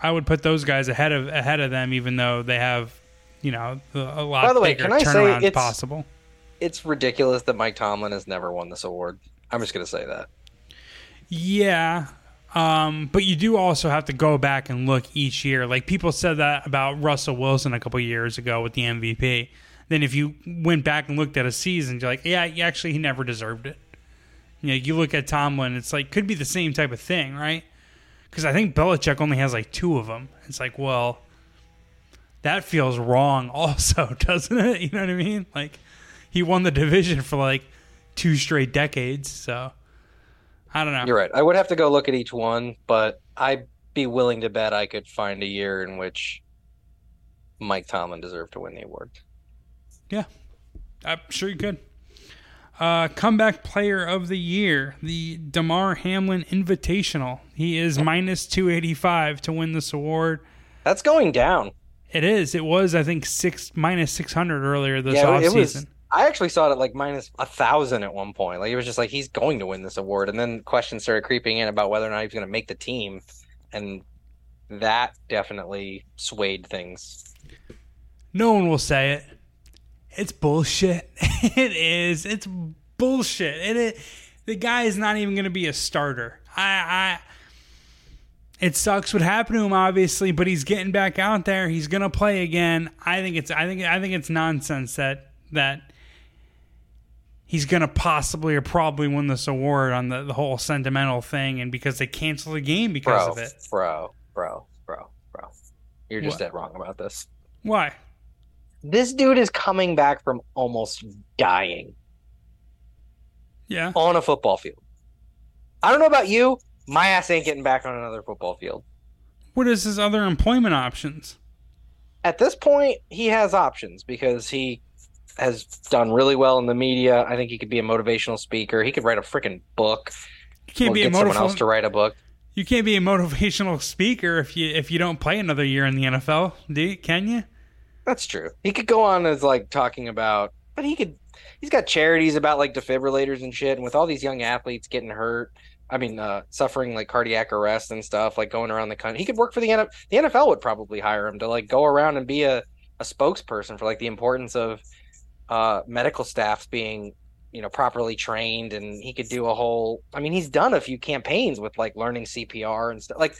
I would put those guys ahead of ahead of them, even though they have you know a lot. By the way, can I say it's possible? It's ridiculous that Mike Tomlin has never won this award. I'm just going to say that. Yeah, um, but you do also have to go back and look each year. Like people said that about Russell Wilson a couple years ago with the MVP. Then if you went back and looked at a season, you're like, yeah, actually he never deserved it. You know, you look at Tomlin, it's like could be the same type of thing, right? Because I think Belichick only has like two of them. It's like, well, that feels wrong, also, doesn't it? You know what I mean? Like he won the division for like two straight decades, so I don't know. You're right. I would have to go look at each one, but I'd be willing to bet I could find a year in which Mike Tomlin deserved to win the award. Yeah, I'm sure you could. Uh, comeback player of the year, the Damar Hamlin Invitational. He is minus 285 to win this award. That's going down. It is. It was, I think, six minus 600 earlier this yeah, offseason. I actually saw it at like minus a thousand at one point. Like it was just like he's going to win this award, and then questions started creeping in about whether or not he's going to make the team, and that definitely swayed things. No one will say it. It's bullshit. it is. It's bullshit. It, it the guy is not even going to be a starter. I, I it sucks what happened to him obviously, but he's getting back out there. He's going to play again. I think it's I think I think it's nonsense that that he's going to possibly or probably win this award on the, the whole sentimental thing and because they canceled the game because bro, of it. Bro, bro, bro, bro. You're just What? dead wrong about this. Why? This dude is coming back from almost dying Yeah. on a football field. I don't know about you. My ass ain't getting back on another football field. What is his other employment options? At this point, he has options because he has done really well in the media. I think he could be a motivational speaker. He could write a freaking book. You can't We'll be a get someone else motivational to write a book. You can't be a motivational speaker if you if you don't play another year in the NFL, do you? Can you? That's true. He could go on as like talking about, but he could. He's got charities about like defibrillators and shit, and with all these young athletes getting hurt, I mean, uh, suffering like cardiac arrest and stuff, like going around the country, he could work for the NFL. The NFL would probably hire him to like go around and be a, a spokesperson for like the importance of uh, medical staffs being, you know, properly trained, and he could do a whole. I mean, he's done a few campaigns with like learning CPR and stuff. Like,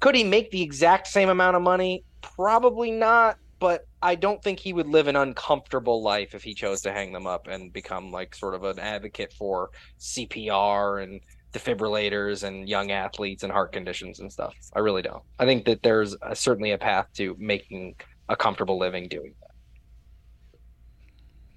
could he make the exact same amount of money? Probably not but I don't think he would live an uncomfortable life if he chose to hang them up and become like sort of an advocate for CPR and defibrillators and young athletes and heart conditions and stuff. I really don't. I think that there's a, certainly a path to making a comfortable living doing that.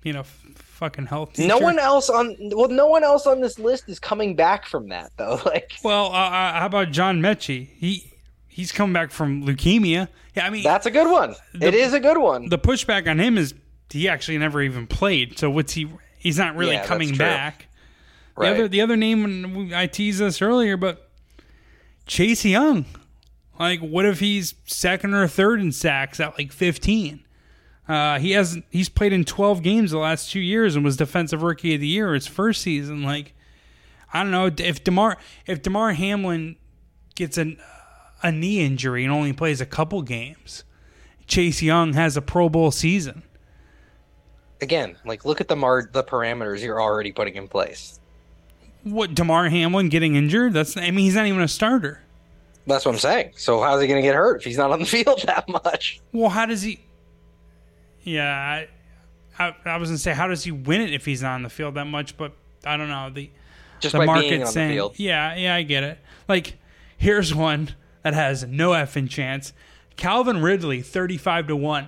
You know, fucking health. No one else on well, no one else on this list is coming back from that though. Like Well, uh, uh, how about John Metchie? He he's come back from leukemia. Yeah, I mean, that's a good one. The- it is a good one. the pushback on him is he actually never even played. So what's he? He's not really Yeah, coming back. right. The other the other name I teased this earlier, but Chase Young. Like, what if he's second or third in sacks at like fifteen? Uh, he has he's played in twelve games the last two years and was defensive rookie of the year his first season. Like, I don't know if Damar if Damar Hamlin gets an, a knee injury and only plays a couple games, Chase Young has a Pro Bowl season. Again, like look at the mar- the parameters you're already putting in place. What Damar Hamlin getting injured? That's I mean he's not even a starter. That's what I'm saying. So how's he going to get hurt if he's not on the field that much? Well, how does he? Yeah, I, I, I was gonna say how does he win it if he's not on the field that much? But I don't know the Just the market saying the yeah, yeah, I get it. Like here's one that has no effing chance. Calvin Ridley, thirty-five to one.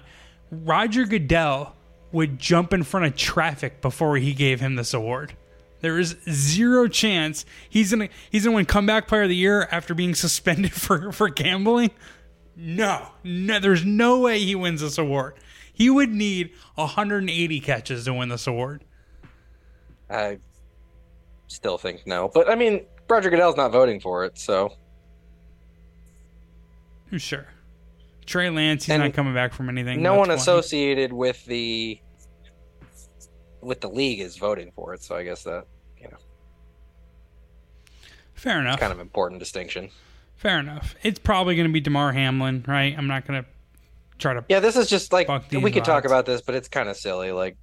Roger Goodell would jump in front of traffic before he gave him this award. There is zero chance he's gonna he's gonna win comeback player of the year after being suspended for for gambling. No, no, there's no way he wins this award. He would need 180 catches to win this award. I still think no. But I mean, Roger Goodell's not voting for it, so Sure. Trey Lance, he's And not coming back from anything. no one associated with the with the league is voting for it. So I guess that you know. Fair enough. kind of important distinction. Fair enough. It's probably going to be Damar Hamlin, right? I'm not going to try to. Yeah, this is just like we could talk about this, but it's kind of silly. Like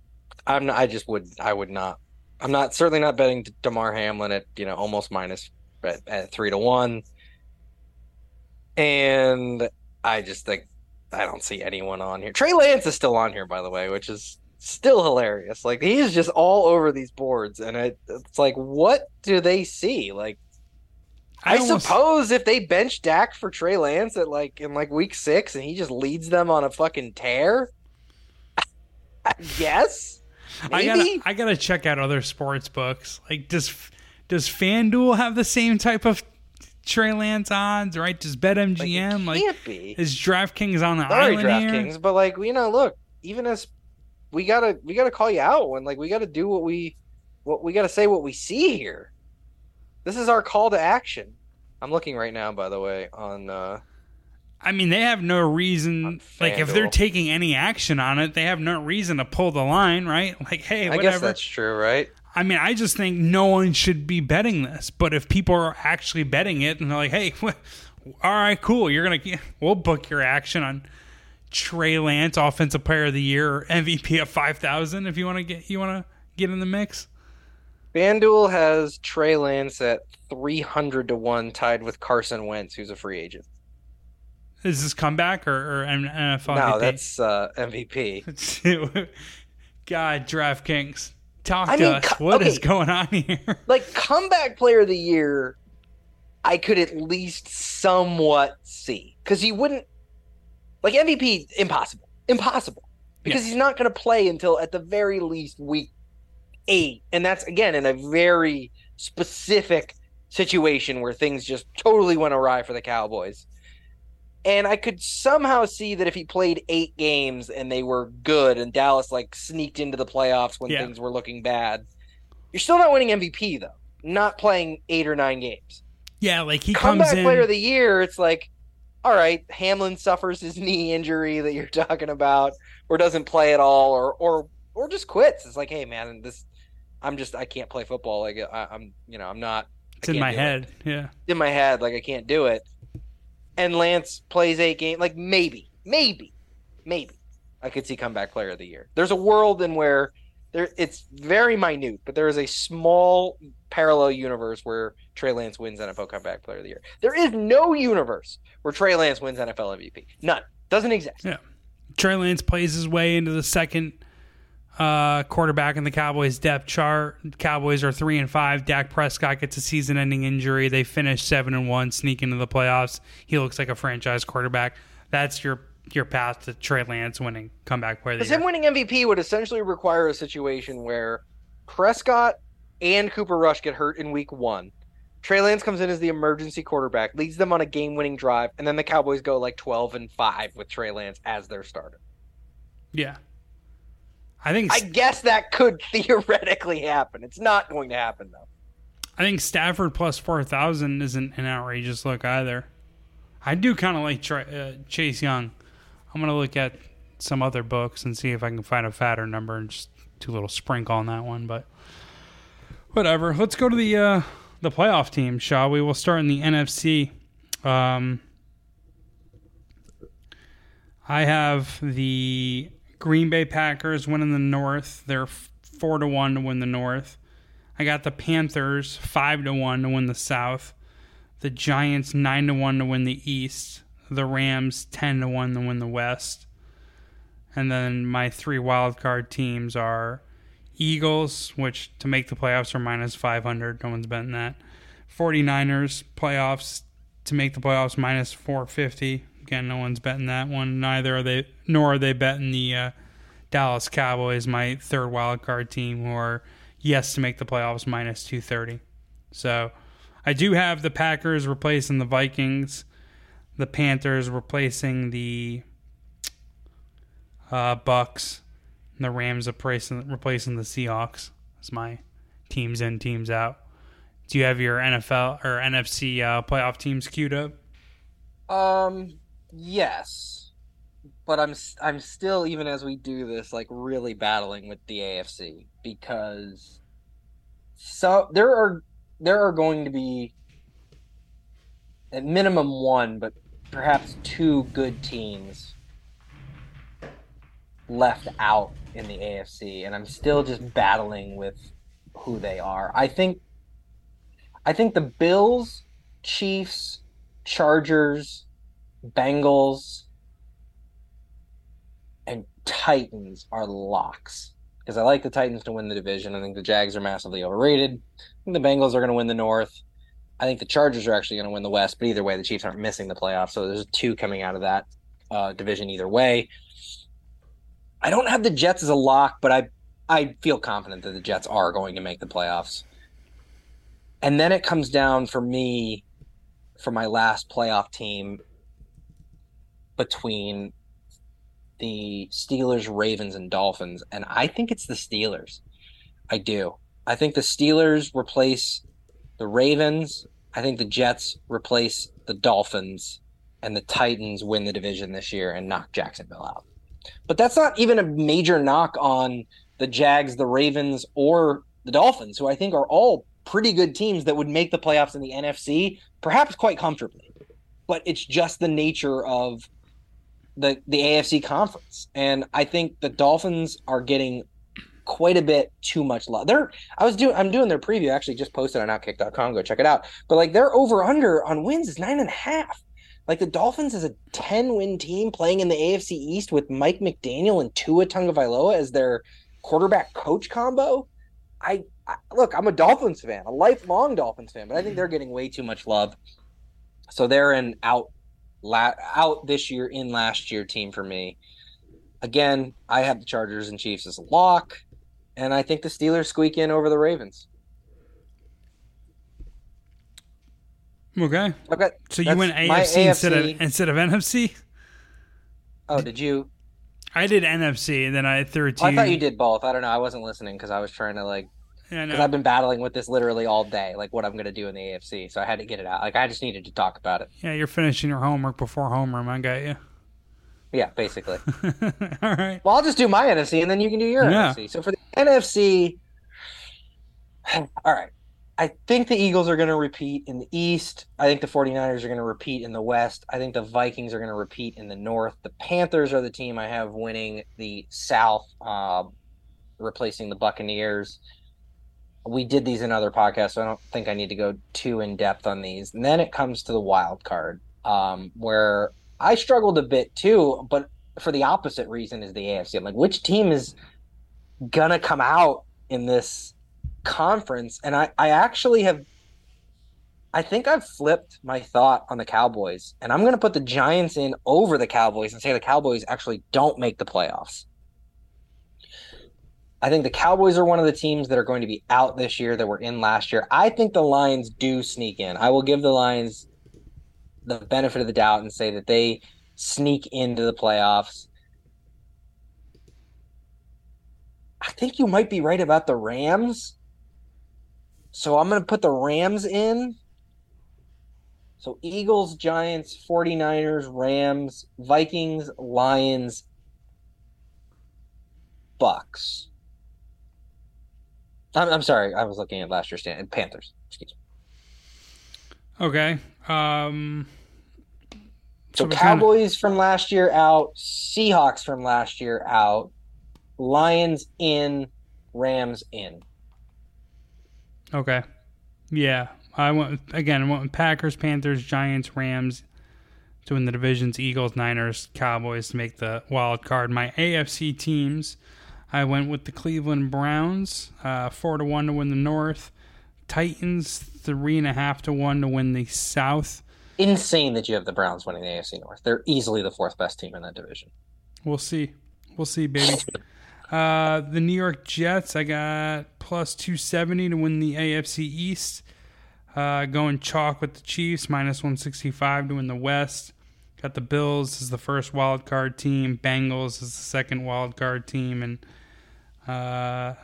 I'm not, I just would I would not I'm not certainly not betting Damar Hamlin at you know almost minus at, at three to one. And I just think I don't see anyone on here. Trey Lance is still on here, by the way, which is still hilarious. Like he's just all over these boards, and it, it's like, what do they see? Like I, almost- suppose if they bench Dak for Trey Lance at like in like week six and he just leads them on a fucking tear, I guess. I gotta, I gotta check out other sports books. Like, does does FanDuel have the same type of Trey Lance odds? Right? Does BetMGM like, like, it can't be. is DraftKings on the Sorry, island here? But like you know, look, even as we gotta we gotta call you out when like we gotta do what we what we gotta say what we see here. This is our call to action. I'm looking right now, by the way, on uh I mean, they have no reason. Like, if they're taking any action on it, they have no reason to pull the line, right? Like, hey, I guess that's true, right? I mean, I just think no one should be betting this. But if people are actually betting it and they're like, hey, all right, cool, you're gonna, we'll book your action on Trey Lance, Offensive Player of the Year, or MVP of five thousand. If you want to get, you want to get in the mix. FanDuel has Trey Lance at 300 to 1, tied with Carson Wentz, who's a free agent. Is this comeback or, or NFL? No, MVP? that's uh, MVP. God, DraftKings, talk I to mean, us. co- What is okay. going on here? Like, comeback player of the year, I could at least somewhat see. Because he wouldn't. Like, MVP, impossible. Impossible. Because he's not going to play until at the very least week eight. And that's, again, in a very specific situation where things just totally went awry for the Cowboys. And I could somehow see that if he played eight games and they were good and Dallas like sneaked into the playoffs when Yeah. things were looking bad, you're still not winning MVP though. Not playing eight or nine games. Yeah, like he Comeback comes in. player of the year, it's like, all right, Hamlin suffers his knee injury that you're talking about, or doesn't play at all, or or or just quits. It's like, hey man, this I'm just I can't play football. Like I, I'm you know I'm not it's in my do it head. Yeah. in my head like I can't do it. And Lance plays eight games, like maybe, maybe, maybe I could see comeback player of the year. There's a world in where there it's very minute, but there is a small parallel universe where Trey Lance wins NFL comeback player of the year. There is no universe where Trey Lance wins NFL MVP. None. Doesn't exist. Yeah. Trey Lance plays his way into the second uh, quarterback in the Cowboys depth chart. Cowboys are three and five. Dak Prescott gets a season-ending injury. They finish seven and one, sneak into the playoffs. He looks like a franchise quarterback. That's your your path to Trey Lance winning comeback player Because him winning MVP would essentially require a situation where Prescott and Cooper Rush get hurt in week one. Trey Lance comes in as the emergency quarterback, leads them on a game winning drive, and then the Cowboys go like 12 and 5 with Trey Lance as their starter. yeah. I think I guess that could theoretically happen. It's not going to happen, though. I think Stafford plus four thousand isn't an outrageous look either. I do kind of like Tra- uh, Chase Young. I'm gonna look at some other books and see if I can find a fatter number and just do a little sprinkle on that one. But whatever. Let's go to the uh, the playoff team, shall we? We'll start in the NFC. Um, I have the Green Bay Packers winning the North. They're four to one to win the North. I got the Panthers five to one to win the South. The Giants nine to one to win the East. The Rams ten to one to win the West. And then my three wild card teams are Eagles, which to make the playoffs are minus 500. No one's betting that. 49ers playoffs to make the playoffs minus 450. Again, no one's betting that one. Neither are they, nor are they betting the uh, Dallas Cowboys, my third wild card team, who are yes to make the playoffs minus 230. So I do have the Packers replacing the Vikings, the Panthers replacing the uh, Bucks, and the Rams replacing replacing the Seahawks. That's my teams in, teams out. Do you have your NFL or NFC uh, playoff teams queued up? Um, yes, but I'm I'm still even as we do this like really battling with the AFC because so there are there are going to be at minimum one, but perhaps two good teams left out in the AFC, and I'm still just battling with who they are. I think I think the Bills, Chiefs, Chargers, Bengals, and Titans are locks. Because I like the Titans to win the division. I think the Jags are massively overrated. I think the Bengals are going to win the North. I think the Chargers are actually going to win the West. But either way, the Chiefs aren't missing the playoffs. So there's two coming out of that uh, division either way. I don't have the Jets as a lock, but I I feel confident that the Jets are going to make the playoffs. And then it comes down for me for my last playoff team between the Steelers, Ravens, and Dolphins. And I think it's the Steelers. I do. I think the Steelers replace the Ravens. I think the Jets replace the Dolphins. and the Titans win the division this year and knock Jacksonville out. But that's not even a major knock on the Jags, the Ravens, or the Dolphins, who I think are all pretty good teams that would make the playoffs in the NFC, perhaps quite comfortably. But it's just the nature of the the AFC conference. And I think the Dolphins are getting quite a bit too much love. They're I was doing I'm doing their preview actually just posted on outkick.com. Go check it out. But like their over under on wins is nine and a half. Like the Dolphins is a 10 win team playing in the AFC East with Mike McDaniel and Tua Tagovailoa as their quarterback coach combo. I, I look, I'm a Dolphins fan, a lifelong Dolphins fan, but I think they're getting way too much love. So they're an out la- out this year in last year team for me. Again, I have the Chargers and Chiefs as a lock, and I think the Steelers squeak in over the Ravens. Okay. Okay. So you went my AFC instead of instead of NFC. Oh, did you? I did NFC, and then I threw to Oh, I thought you did both. I don't know. I wasn't listening because I was trying to like because no. I've been battling with this literally all day, like what I'm gonna do in the AFC. So I had to get it out. Like I just needed to talk about it. yeah, you're finishing your homework before homeroom. I got you. Yeah, basically. All right. Well, I'll just do my NFC and then you can do your Yeah. NFC. So for the NFC, all right. I think the Eagles are going to repeat in the East. I think the 49ers are going to repeat in the West. I think the Vikings are going to repeat in the North. The Panthers are the team I have winning the South, uh, replacing the Buccaneers. We did these in other podcasts, so I don't think I need to go too in depth on these. And then it comes to the wild card, um, where I struggled a bit too, but for the opposite reason is the AFC. I'm like, which team is gonna come out in this conference? And I, I actually have I think I've flipped my thought on the Cowboys, and I'm gonna put the Giants in over the Cowboys and say the Cowboys actually don't make the playoffs. I think the Cowboys are one of the teams that are going to be out this year that were in last year. I think the Lions do sneak in. I will give the Lions the benefit of the doubt and say that they sneak into the playoffs. I think you might be right about the Rams. So I'm going to put the Rams in. So Eagles, Giants, 49ers, Rams, Vikings, Lions, Bucks. I'm, I'm sorry, I was looking at last year's stand. Panthers. Excuse me. Okay. Um. So, kinda- Cowboys from last year out, Seahawks from last year out, Lions in, Rams in. Okay. Yeah, I went again. I went with Packers, Panthers, Giants, Rams to win the divisions. Eagles, Niners, Cowboys to make the wild card. My AFC teams. I went with the Cleveland Browns, uh, four to one to win the North. Titans, three and a half to one to win the South. Insane that you have the Browns winning the AFC North. They're easily the fourth best team in that division. We'll see. We'll see, baby. Uh, the New York Jets, I got plus 270 to win the AFC East. Uh, going chalk with the Chiefs, minus 165 to win the West. Got the Bills as the first wild card team, Bengals as the second wild card team, and uh,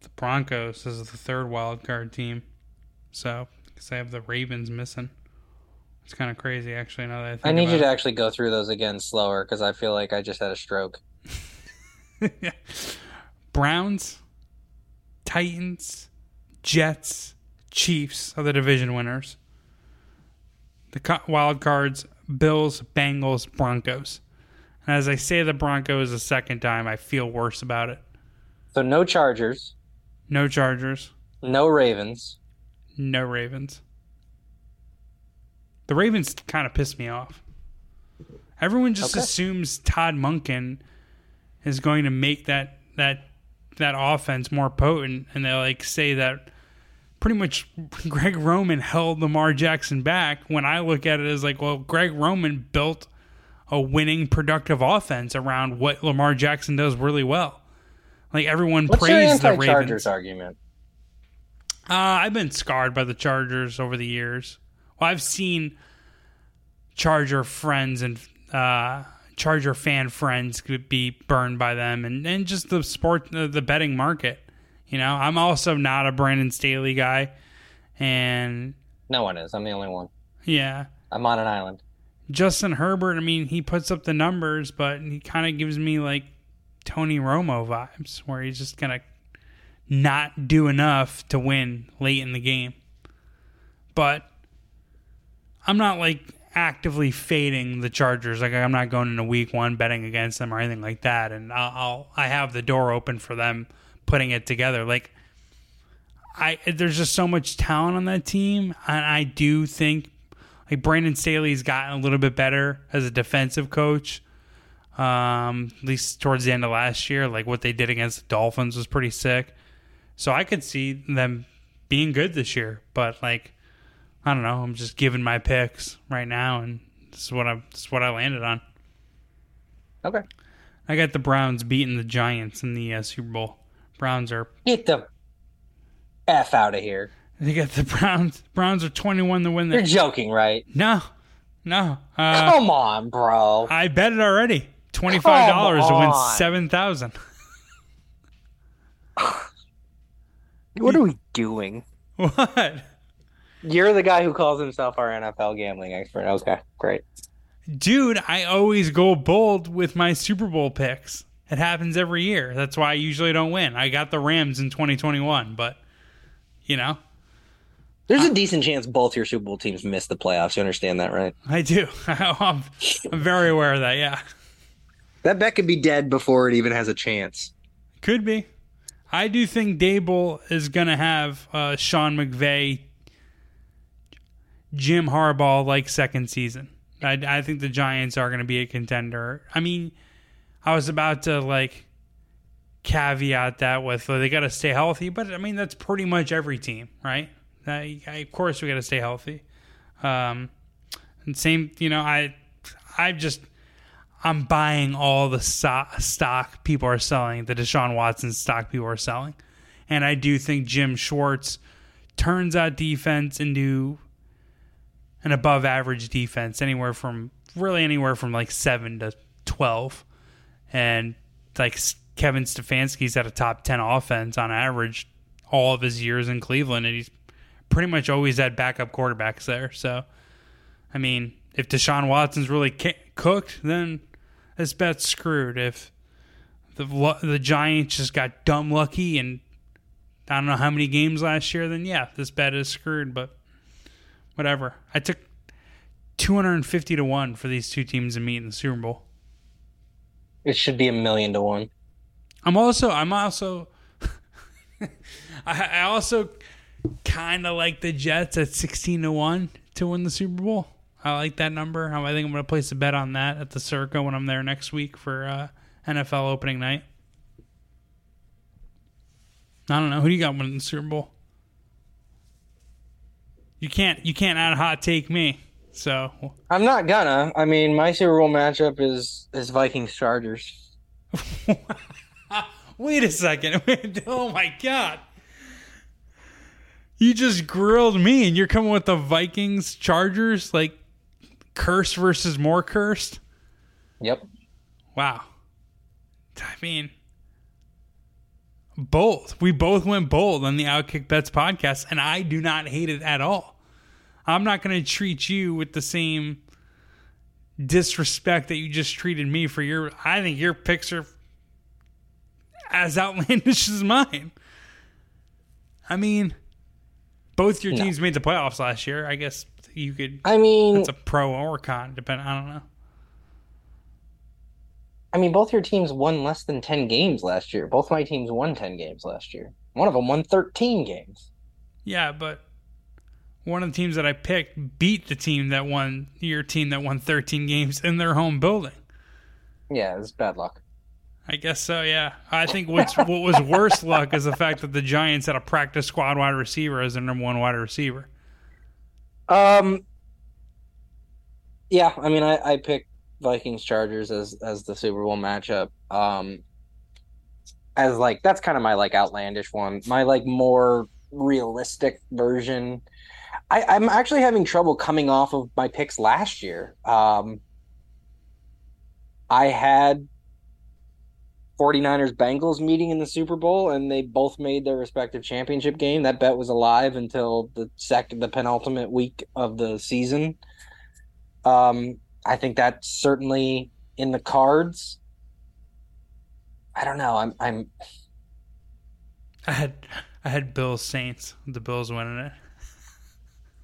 the Broncos is the third wild card team. So, because I have the Ravens missing. It's kind of crazy, actually. Now that I think I need you to it. actually go through those again slower because I feel like I just had a stroke. Browns, Titans, Jets, Chiefs are the division winners. The wild cards: Bills, Bengals, Broncos. And as I say the Broncos a second time, I feel worse about it. So no Chargers, No Chargers, no Ravens. no Ravens. The Ravens kind of pissed me off. Everyone just Okay. assumes Todd Monken is going to make that that that offense more potent, and they like say that pretty much Greg Roman held Lamar Jackson back. When I look at it as like, well, Greg Roman built a winning, productive offense around what Lamar Jackson does really well. Like everyone What's praised the Ravens. argument? Uh, I've been scarred by the Chargers over the years. Well, I've seen Charger friends and uh, Charger fan friends could be burned by them, and, and just the sport, uh, the betting market. You know, I'm also not a Brandon Staley guy, and No one is. I'm the only one. yeah, I'm on an island. Justin Herbert, I mean, he puts up the numbers, but he kind of gives me like Tony Romo vibes, where he's just gonna not do enough to win late in the game. But I'm not like actively fading the Chargers. Like I'm not going into Week One betting against them or anything like that. And I'll, I'll I have the door open for them putting it together. Like I there's just so much talent on that team, and I do think like Brandon Staley's gotten a little bit better as a defensive coach. Um, at least towards the end of last year, like what they did against the Dolphins was pretty sick. So I could see them being good this year, but like I don't know, I'm just giving my picks right now, and this is what I this is what I landed on. Okay. I got the Browns beating the Giants in the uh, Super Bowl. Browns are Get the f out of here. they got the Browns. Browns are 21 to win You're joking, right? No, no. Uh, Come on, bro. I bet it already. Twenty five dollars to win seven thousand. What are we doing? What? You're the guy who calls himself our NFL gambling expert. Okay, great. Dude, I always go bold with my Super Bowl picks. It happens every year. That's why I usually don't win. I got the Rams in 2021, but you know, There's a decent chance both your Super Bowl teams miss the playoffs. You understand that, right? I do. I'm, I'm very aware of that. Yeah, That bet could be dead before it even has a chance. could be. I do think Daboll is going to have uh, Sean McVay, Jim Harbaugh like second season. I, I think the Giants are going to be a contender. I mean, I was about to like caveat that with they got to stay healthy, but I mean that's pretty much every team, right? I, I, of course, we got to stay healthy. Um, and same, you know, I, I just, I'm buying all the stock people are selling, the Deshaun Watson stock people are selling, and I do think Jim Schwartz turns out defense into an above average defense, anywhere from really anywhere from like seven to twelve, and like Kevin Stefanski's at a top ten offense on average all of his years in Cleveland, and he's pretty much always had backup quarterbacks there. So, I mean, if Deshaun Watson's really ca- cooked, then this bet's screwed. If the the Giants just got dumb lucky and I don't know how many games last year, then yeah, this bet is screwed. But whatever. I took 250 to 1 for these two teams to meet in the Super Bowl. It should be a million to one. I'm also I'm also I, I also kind of like the Jets at 16 to 1 to win the Super Bowl. I like that number. I think I'm going to place a bet on that at the Circa when I'm there next week for uh, NFL opening night. I don't know who do you got winning the Super Bowl. You can't you can't out hot take me. So I'm not gonna. I mean, my Super Bowl matchup is is Vikings Chargers. Wait a second. oh my god. You just grilled me and you're coming with the Vikings Chargers like curse versus more cursed? Yep. Wow. I mean both. We both went bold on the Outkick Bets podcast and I do not hate it at all. I'm not going to treat you with the same disrespect that you just treated me for your I think your picks are as outlandish as mine. I mean, both your No. teams made the playoffs last year. I guess you could. I mean, it's a pro or con, depending. I don't know. I mean, both your teams won less than ten games last year. Both my teams won ten games last year. One of them won thirteen games. Yeah, but one of the teams that I picked beat the team that won your team that won 13 games in their home building. Yeah, it's bad luck. I guess so. Yeah, I think what's what was worse luck is the fact that the Giants had a practice squad wide receiver as their number one wide receiver. Um. Yeah, I mean, I I picked Vikings Chargers as as the Super Bowl matchup. Um. As like that's kind of my like outlandish one. My like more realistic version. I I'm actually having trouble coming off of my picks last year. Um. I had 49ers Bengals meeting in the Super Bowl and they both made their respective championship game. That bet was alive until the second the penultimate week of the season. Um I think that's certainly in the cards. I don't know. I'm I'm I had I had Bills Saints. The Bills winning it.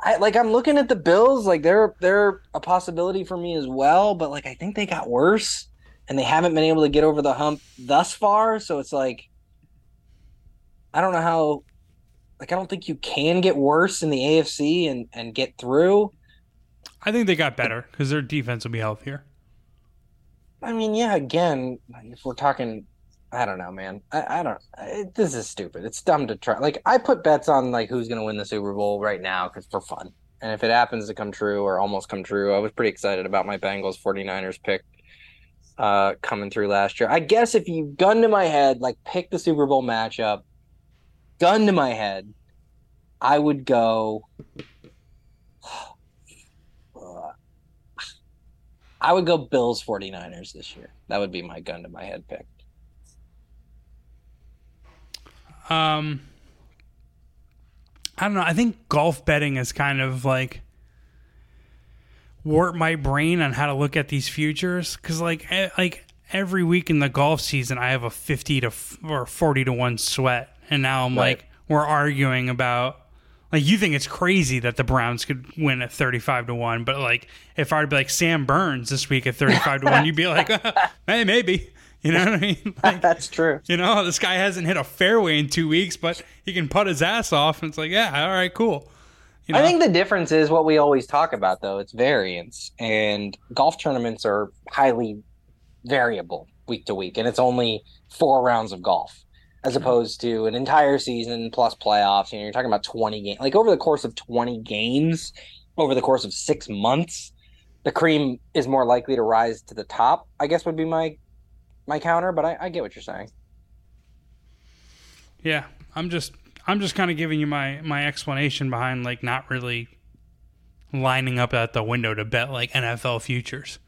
I like I'm looking at the Bills, like they're they're a possibility for me as well, but like I think they got worse and they haven't been able to get over the hump thus far, so it's like I don't know how like I don't think you can get worse in the AFC and and get through. I think they got better because their defense will be healthier. I mean, yeah, again, if we're talking I don't know, man. I, I don't. This is stupid. It's dumb to try. Like I put bets on like who's going to win the Super Bowl right now because for fun. And if it happens to come true or almost come true, I was pretty excited about my Bengals 49ers pick uh, coming through last year. I guess if you gun to my head, like pick the Super Bowl matchup, gun to my head, I would go. I would go Bills 49ers this year. That would be my gun to my head pick. Um, I don't know. I think golf betting is kind of like warped my brain on how to look at these futures because, like, like every week in the golf season, I have a fifty to f- or forty to one sweat, and now I'm right. like, we're arguing about. Like you think it's crazy that the Browns could win at thirty-five to one, but like if I'd be like Sam Burns this week at thirty-five to one, you'd be like, hey, maybe. You know what I mean? Like, That's true. You know, this guy hasn't hit a fairway in two weeks, but he can put his ass off, and it's like, yeah, all right, cool. You know? I think the difference is what we always talk about, though. It's variance, and golf tournaments are highly variable week to week, and it's only four rounds of golf as mm-hmm. opposed to an entire season plus playoffs. You know, you're talking about 20 games. Like over the course of 20 games, over the course of six months, the cream is more likely to rise to the top. I guess would be my my counter, but I, I get what you're saying. Yeah, I'm just I'm just kind of giving you my my explanation behind like not really lining up at the window to bet like NFL futures.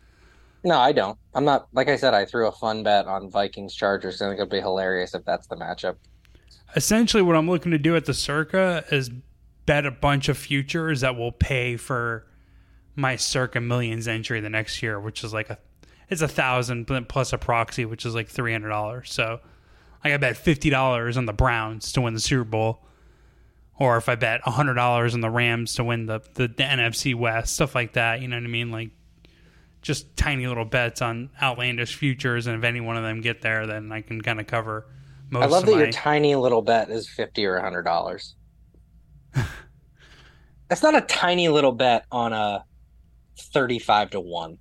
No, I don't. I'm not. Like I said, I threw a fun bet on Vikings Chargers. I think it'd be hilarious if that's the matchup. Essentially, what I'm looking to do at the Circa is bet a bunch of futures that will pay for my Circa Millions entry the next year, which is like a it's a thousand plus a proxy, which is like three hundred dollars. So like I bet fifty dollars on the Browns to win the Super Bowl, or if I bet hundred dollars on the Rams to win the, the, the NFC West, stuff like that. You know what I mean? Like just tiny little bets on outlandish futures, and if any one of them get there, then I can kind of cover most. I love that my... your tiny little bet is fifty or hundred dollars. That's not a tiny little bet on a thirty-five to one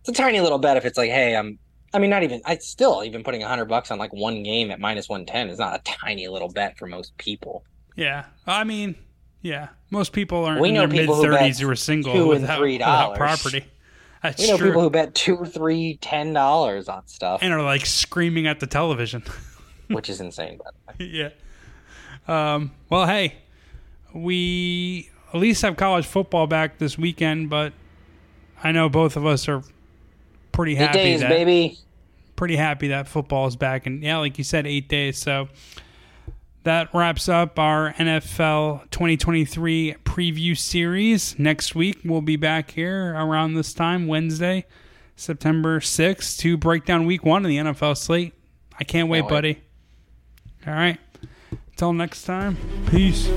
it's a tiny little bet if it's like, hey, I'm. I mean, not even. I still even putting a hundred bucks on like one game at minus one ten is not a tiny little bet for most people. Yeah, I mean, yeah, most people aren't in their mid thirties who, who are single without, without property. That's we know true. people who bet two, three, ten dollars on stuff and are like screaming at the television, which is insane. By the way. Yeah. Um, well, hey, we at least have college football back this weekend, but I know both of us are pretty happy eight days, that, baby. Pretty happy that football is back, and yeah, like you said, eight days. So that wraps up our NFL 2023 preview series. Next week we'll be back here around this time, Wednesday, September 6th, to break down Week One of the NFL slate. I can't wait, can't wait. buddy. All right. Until next time, peace.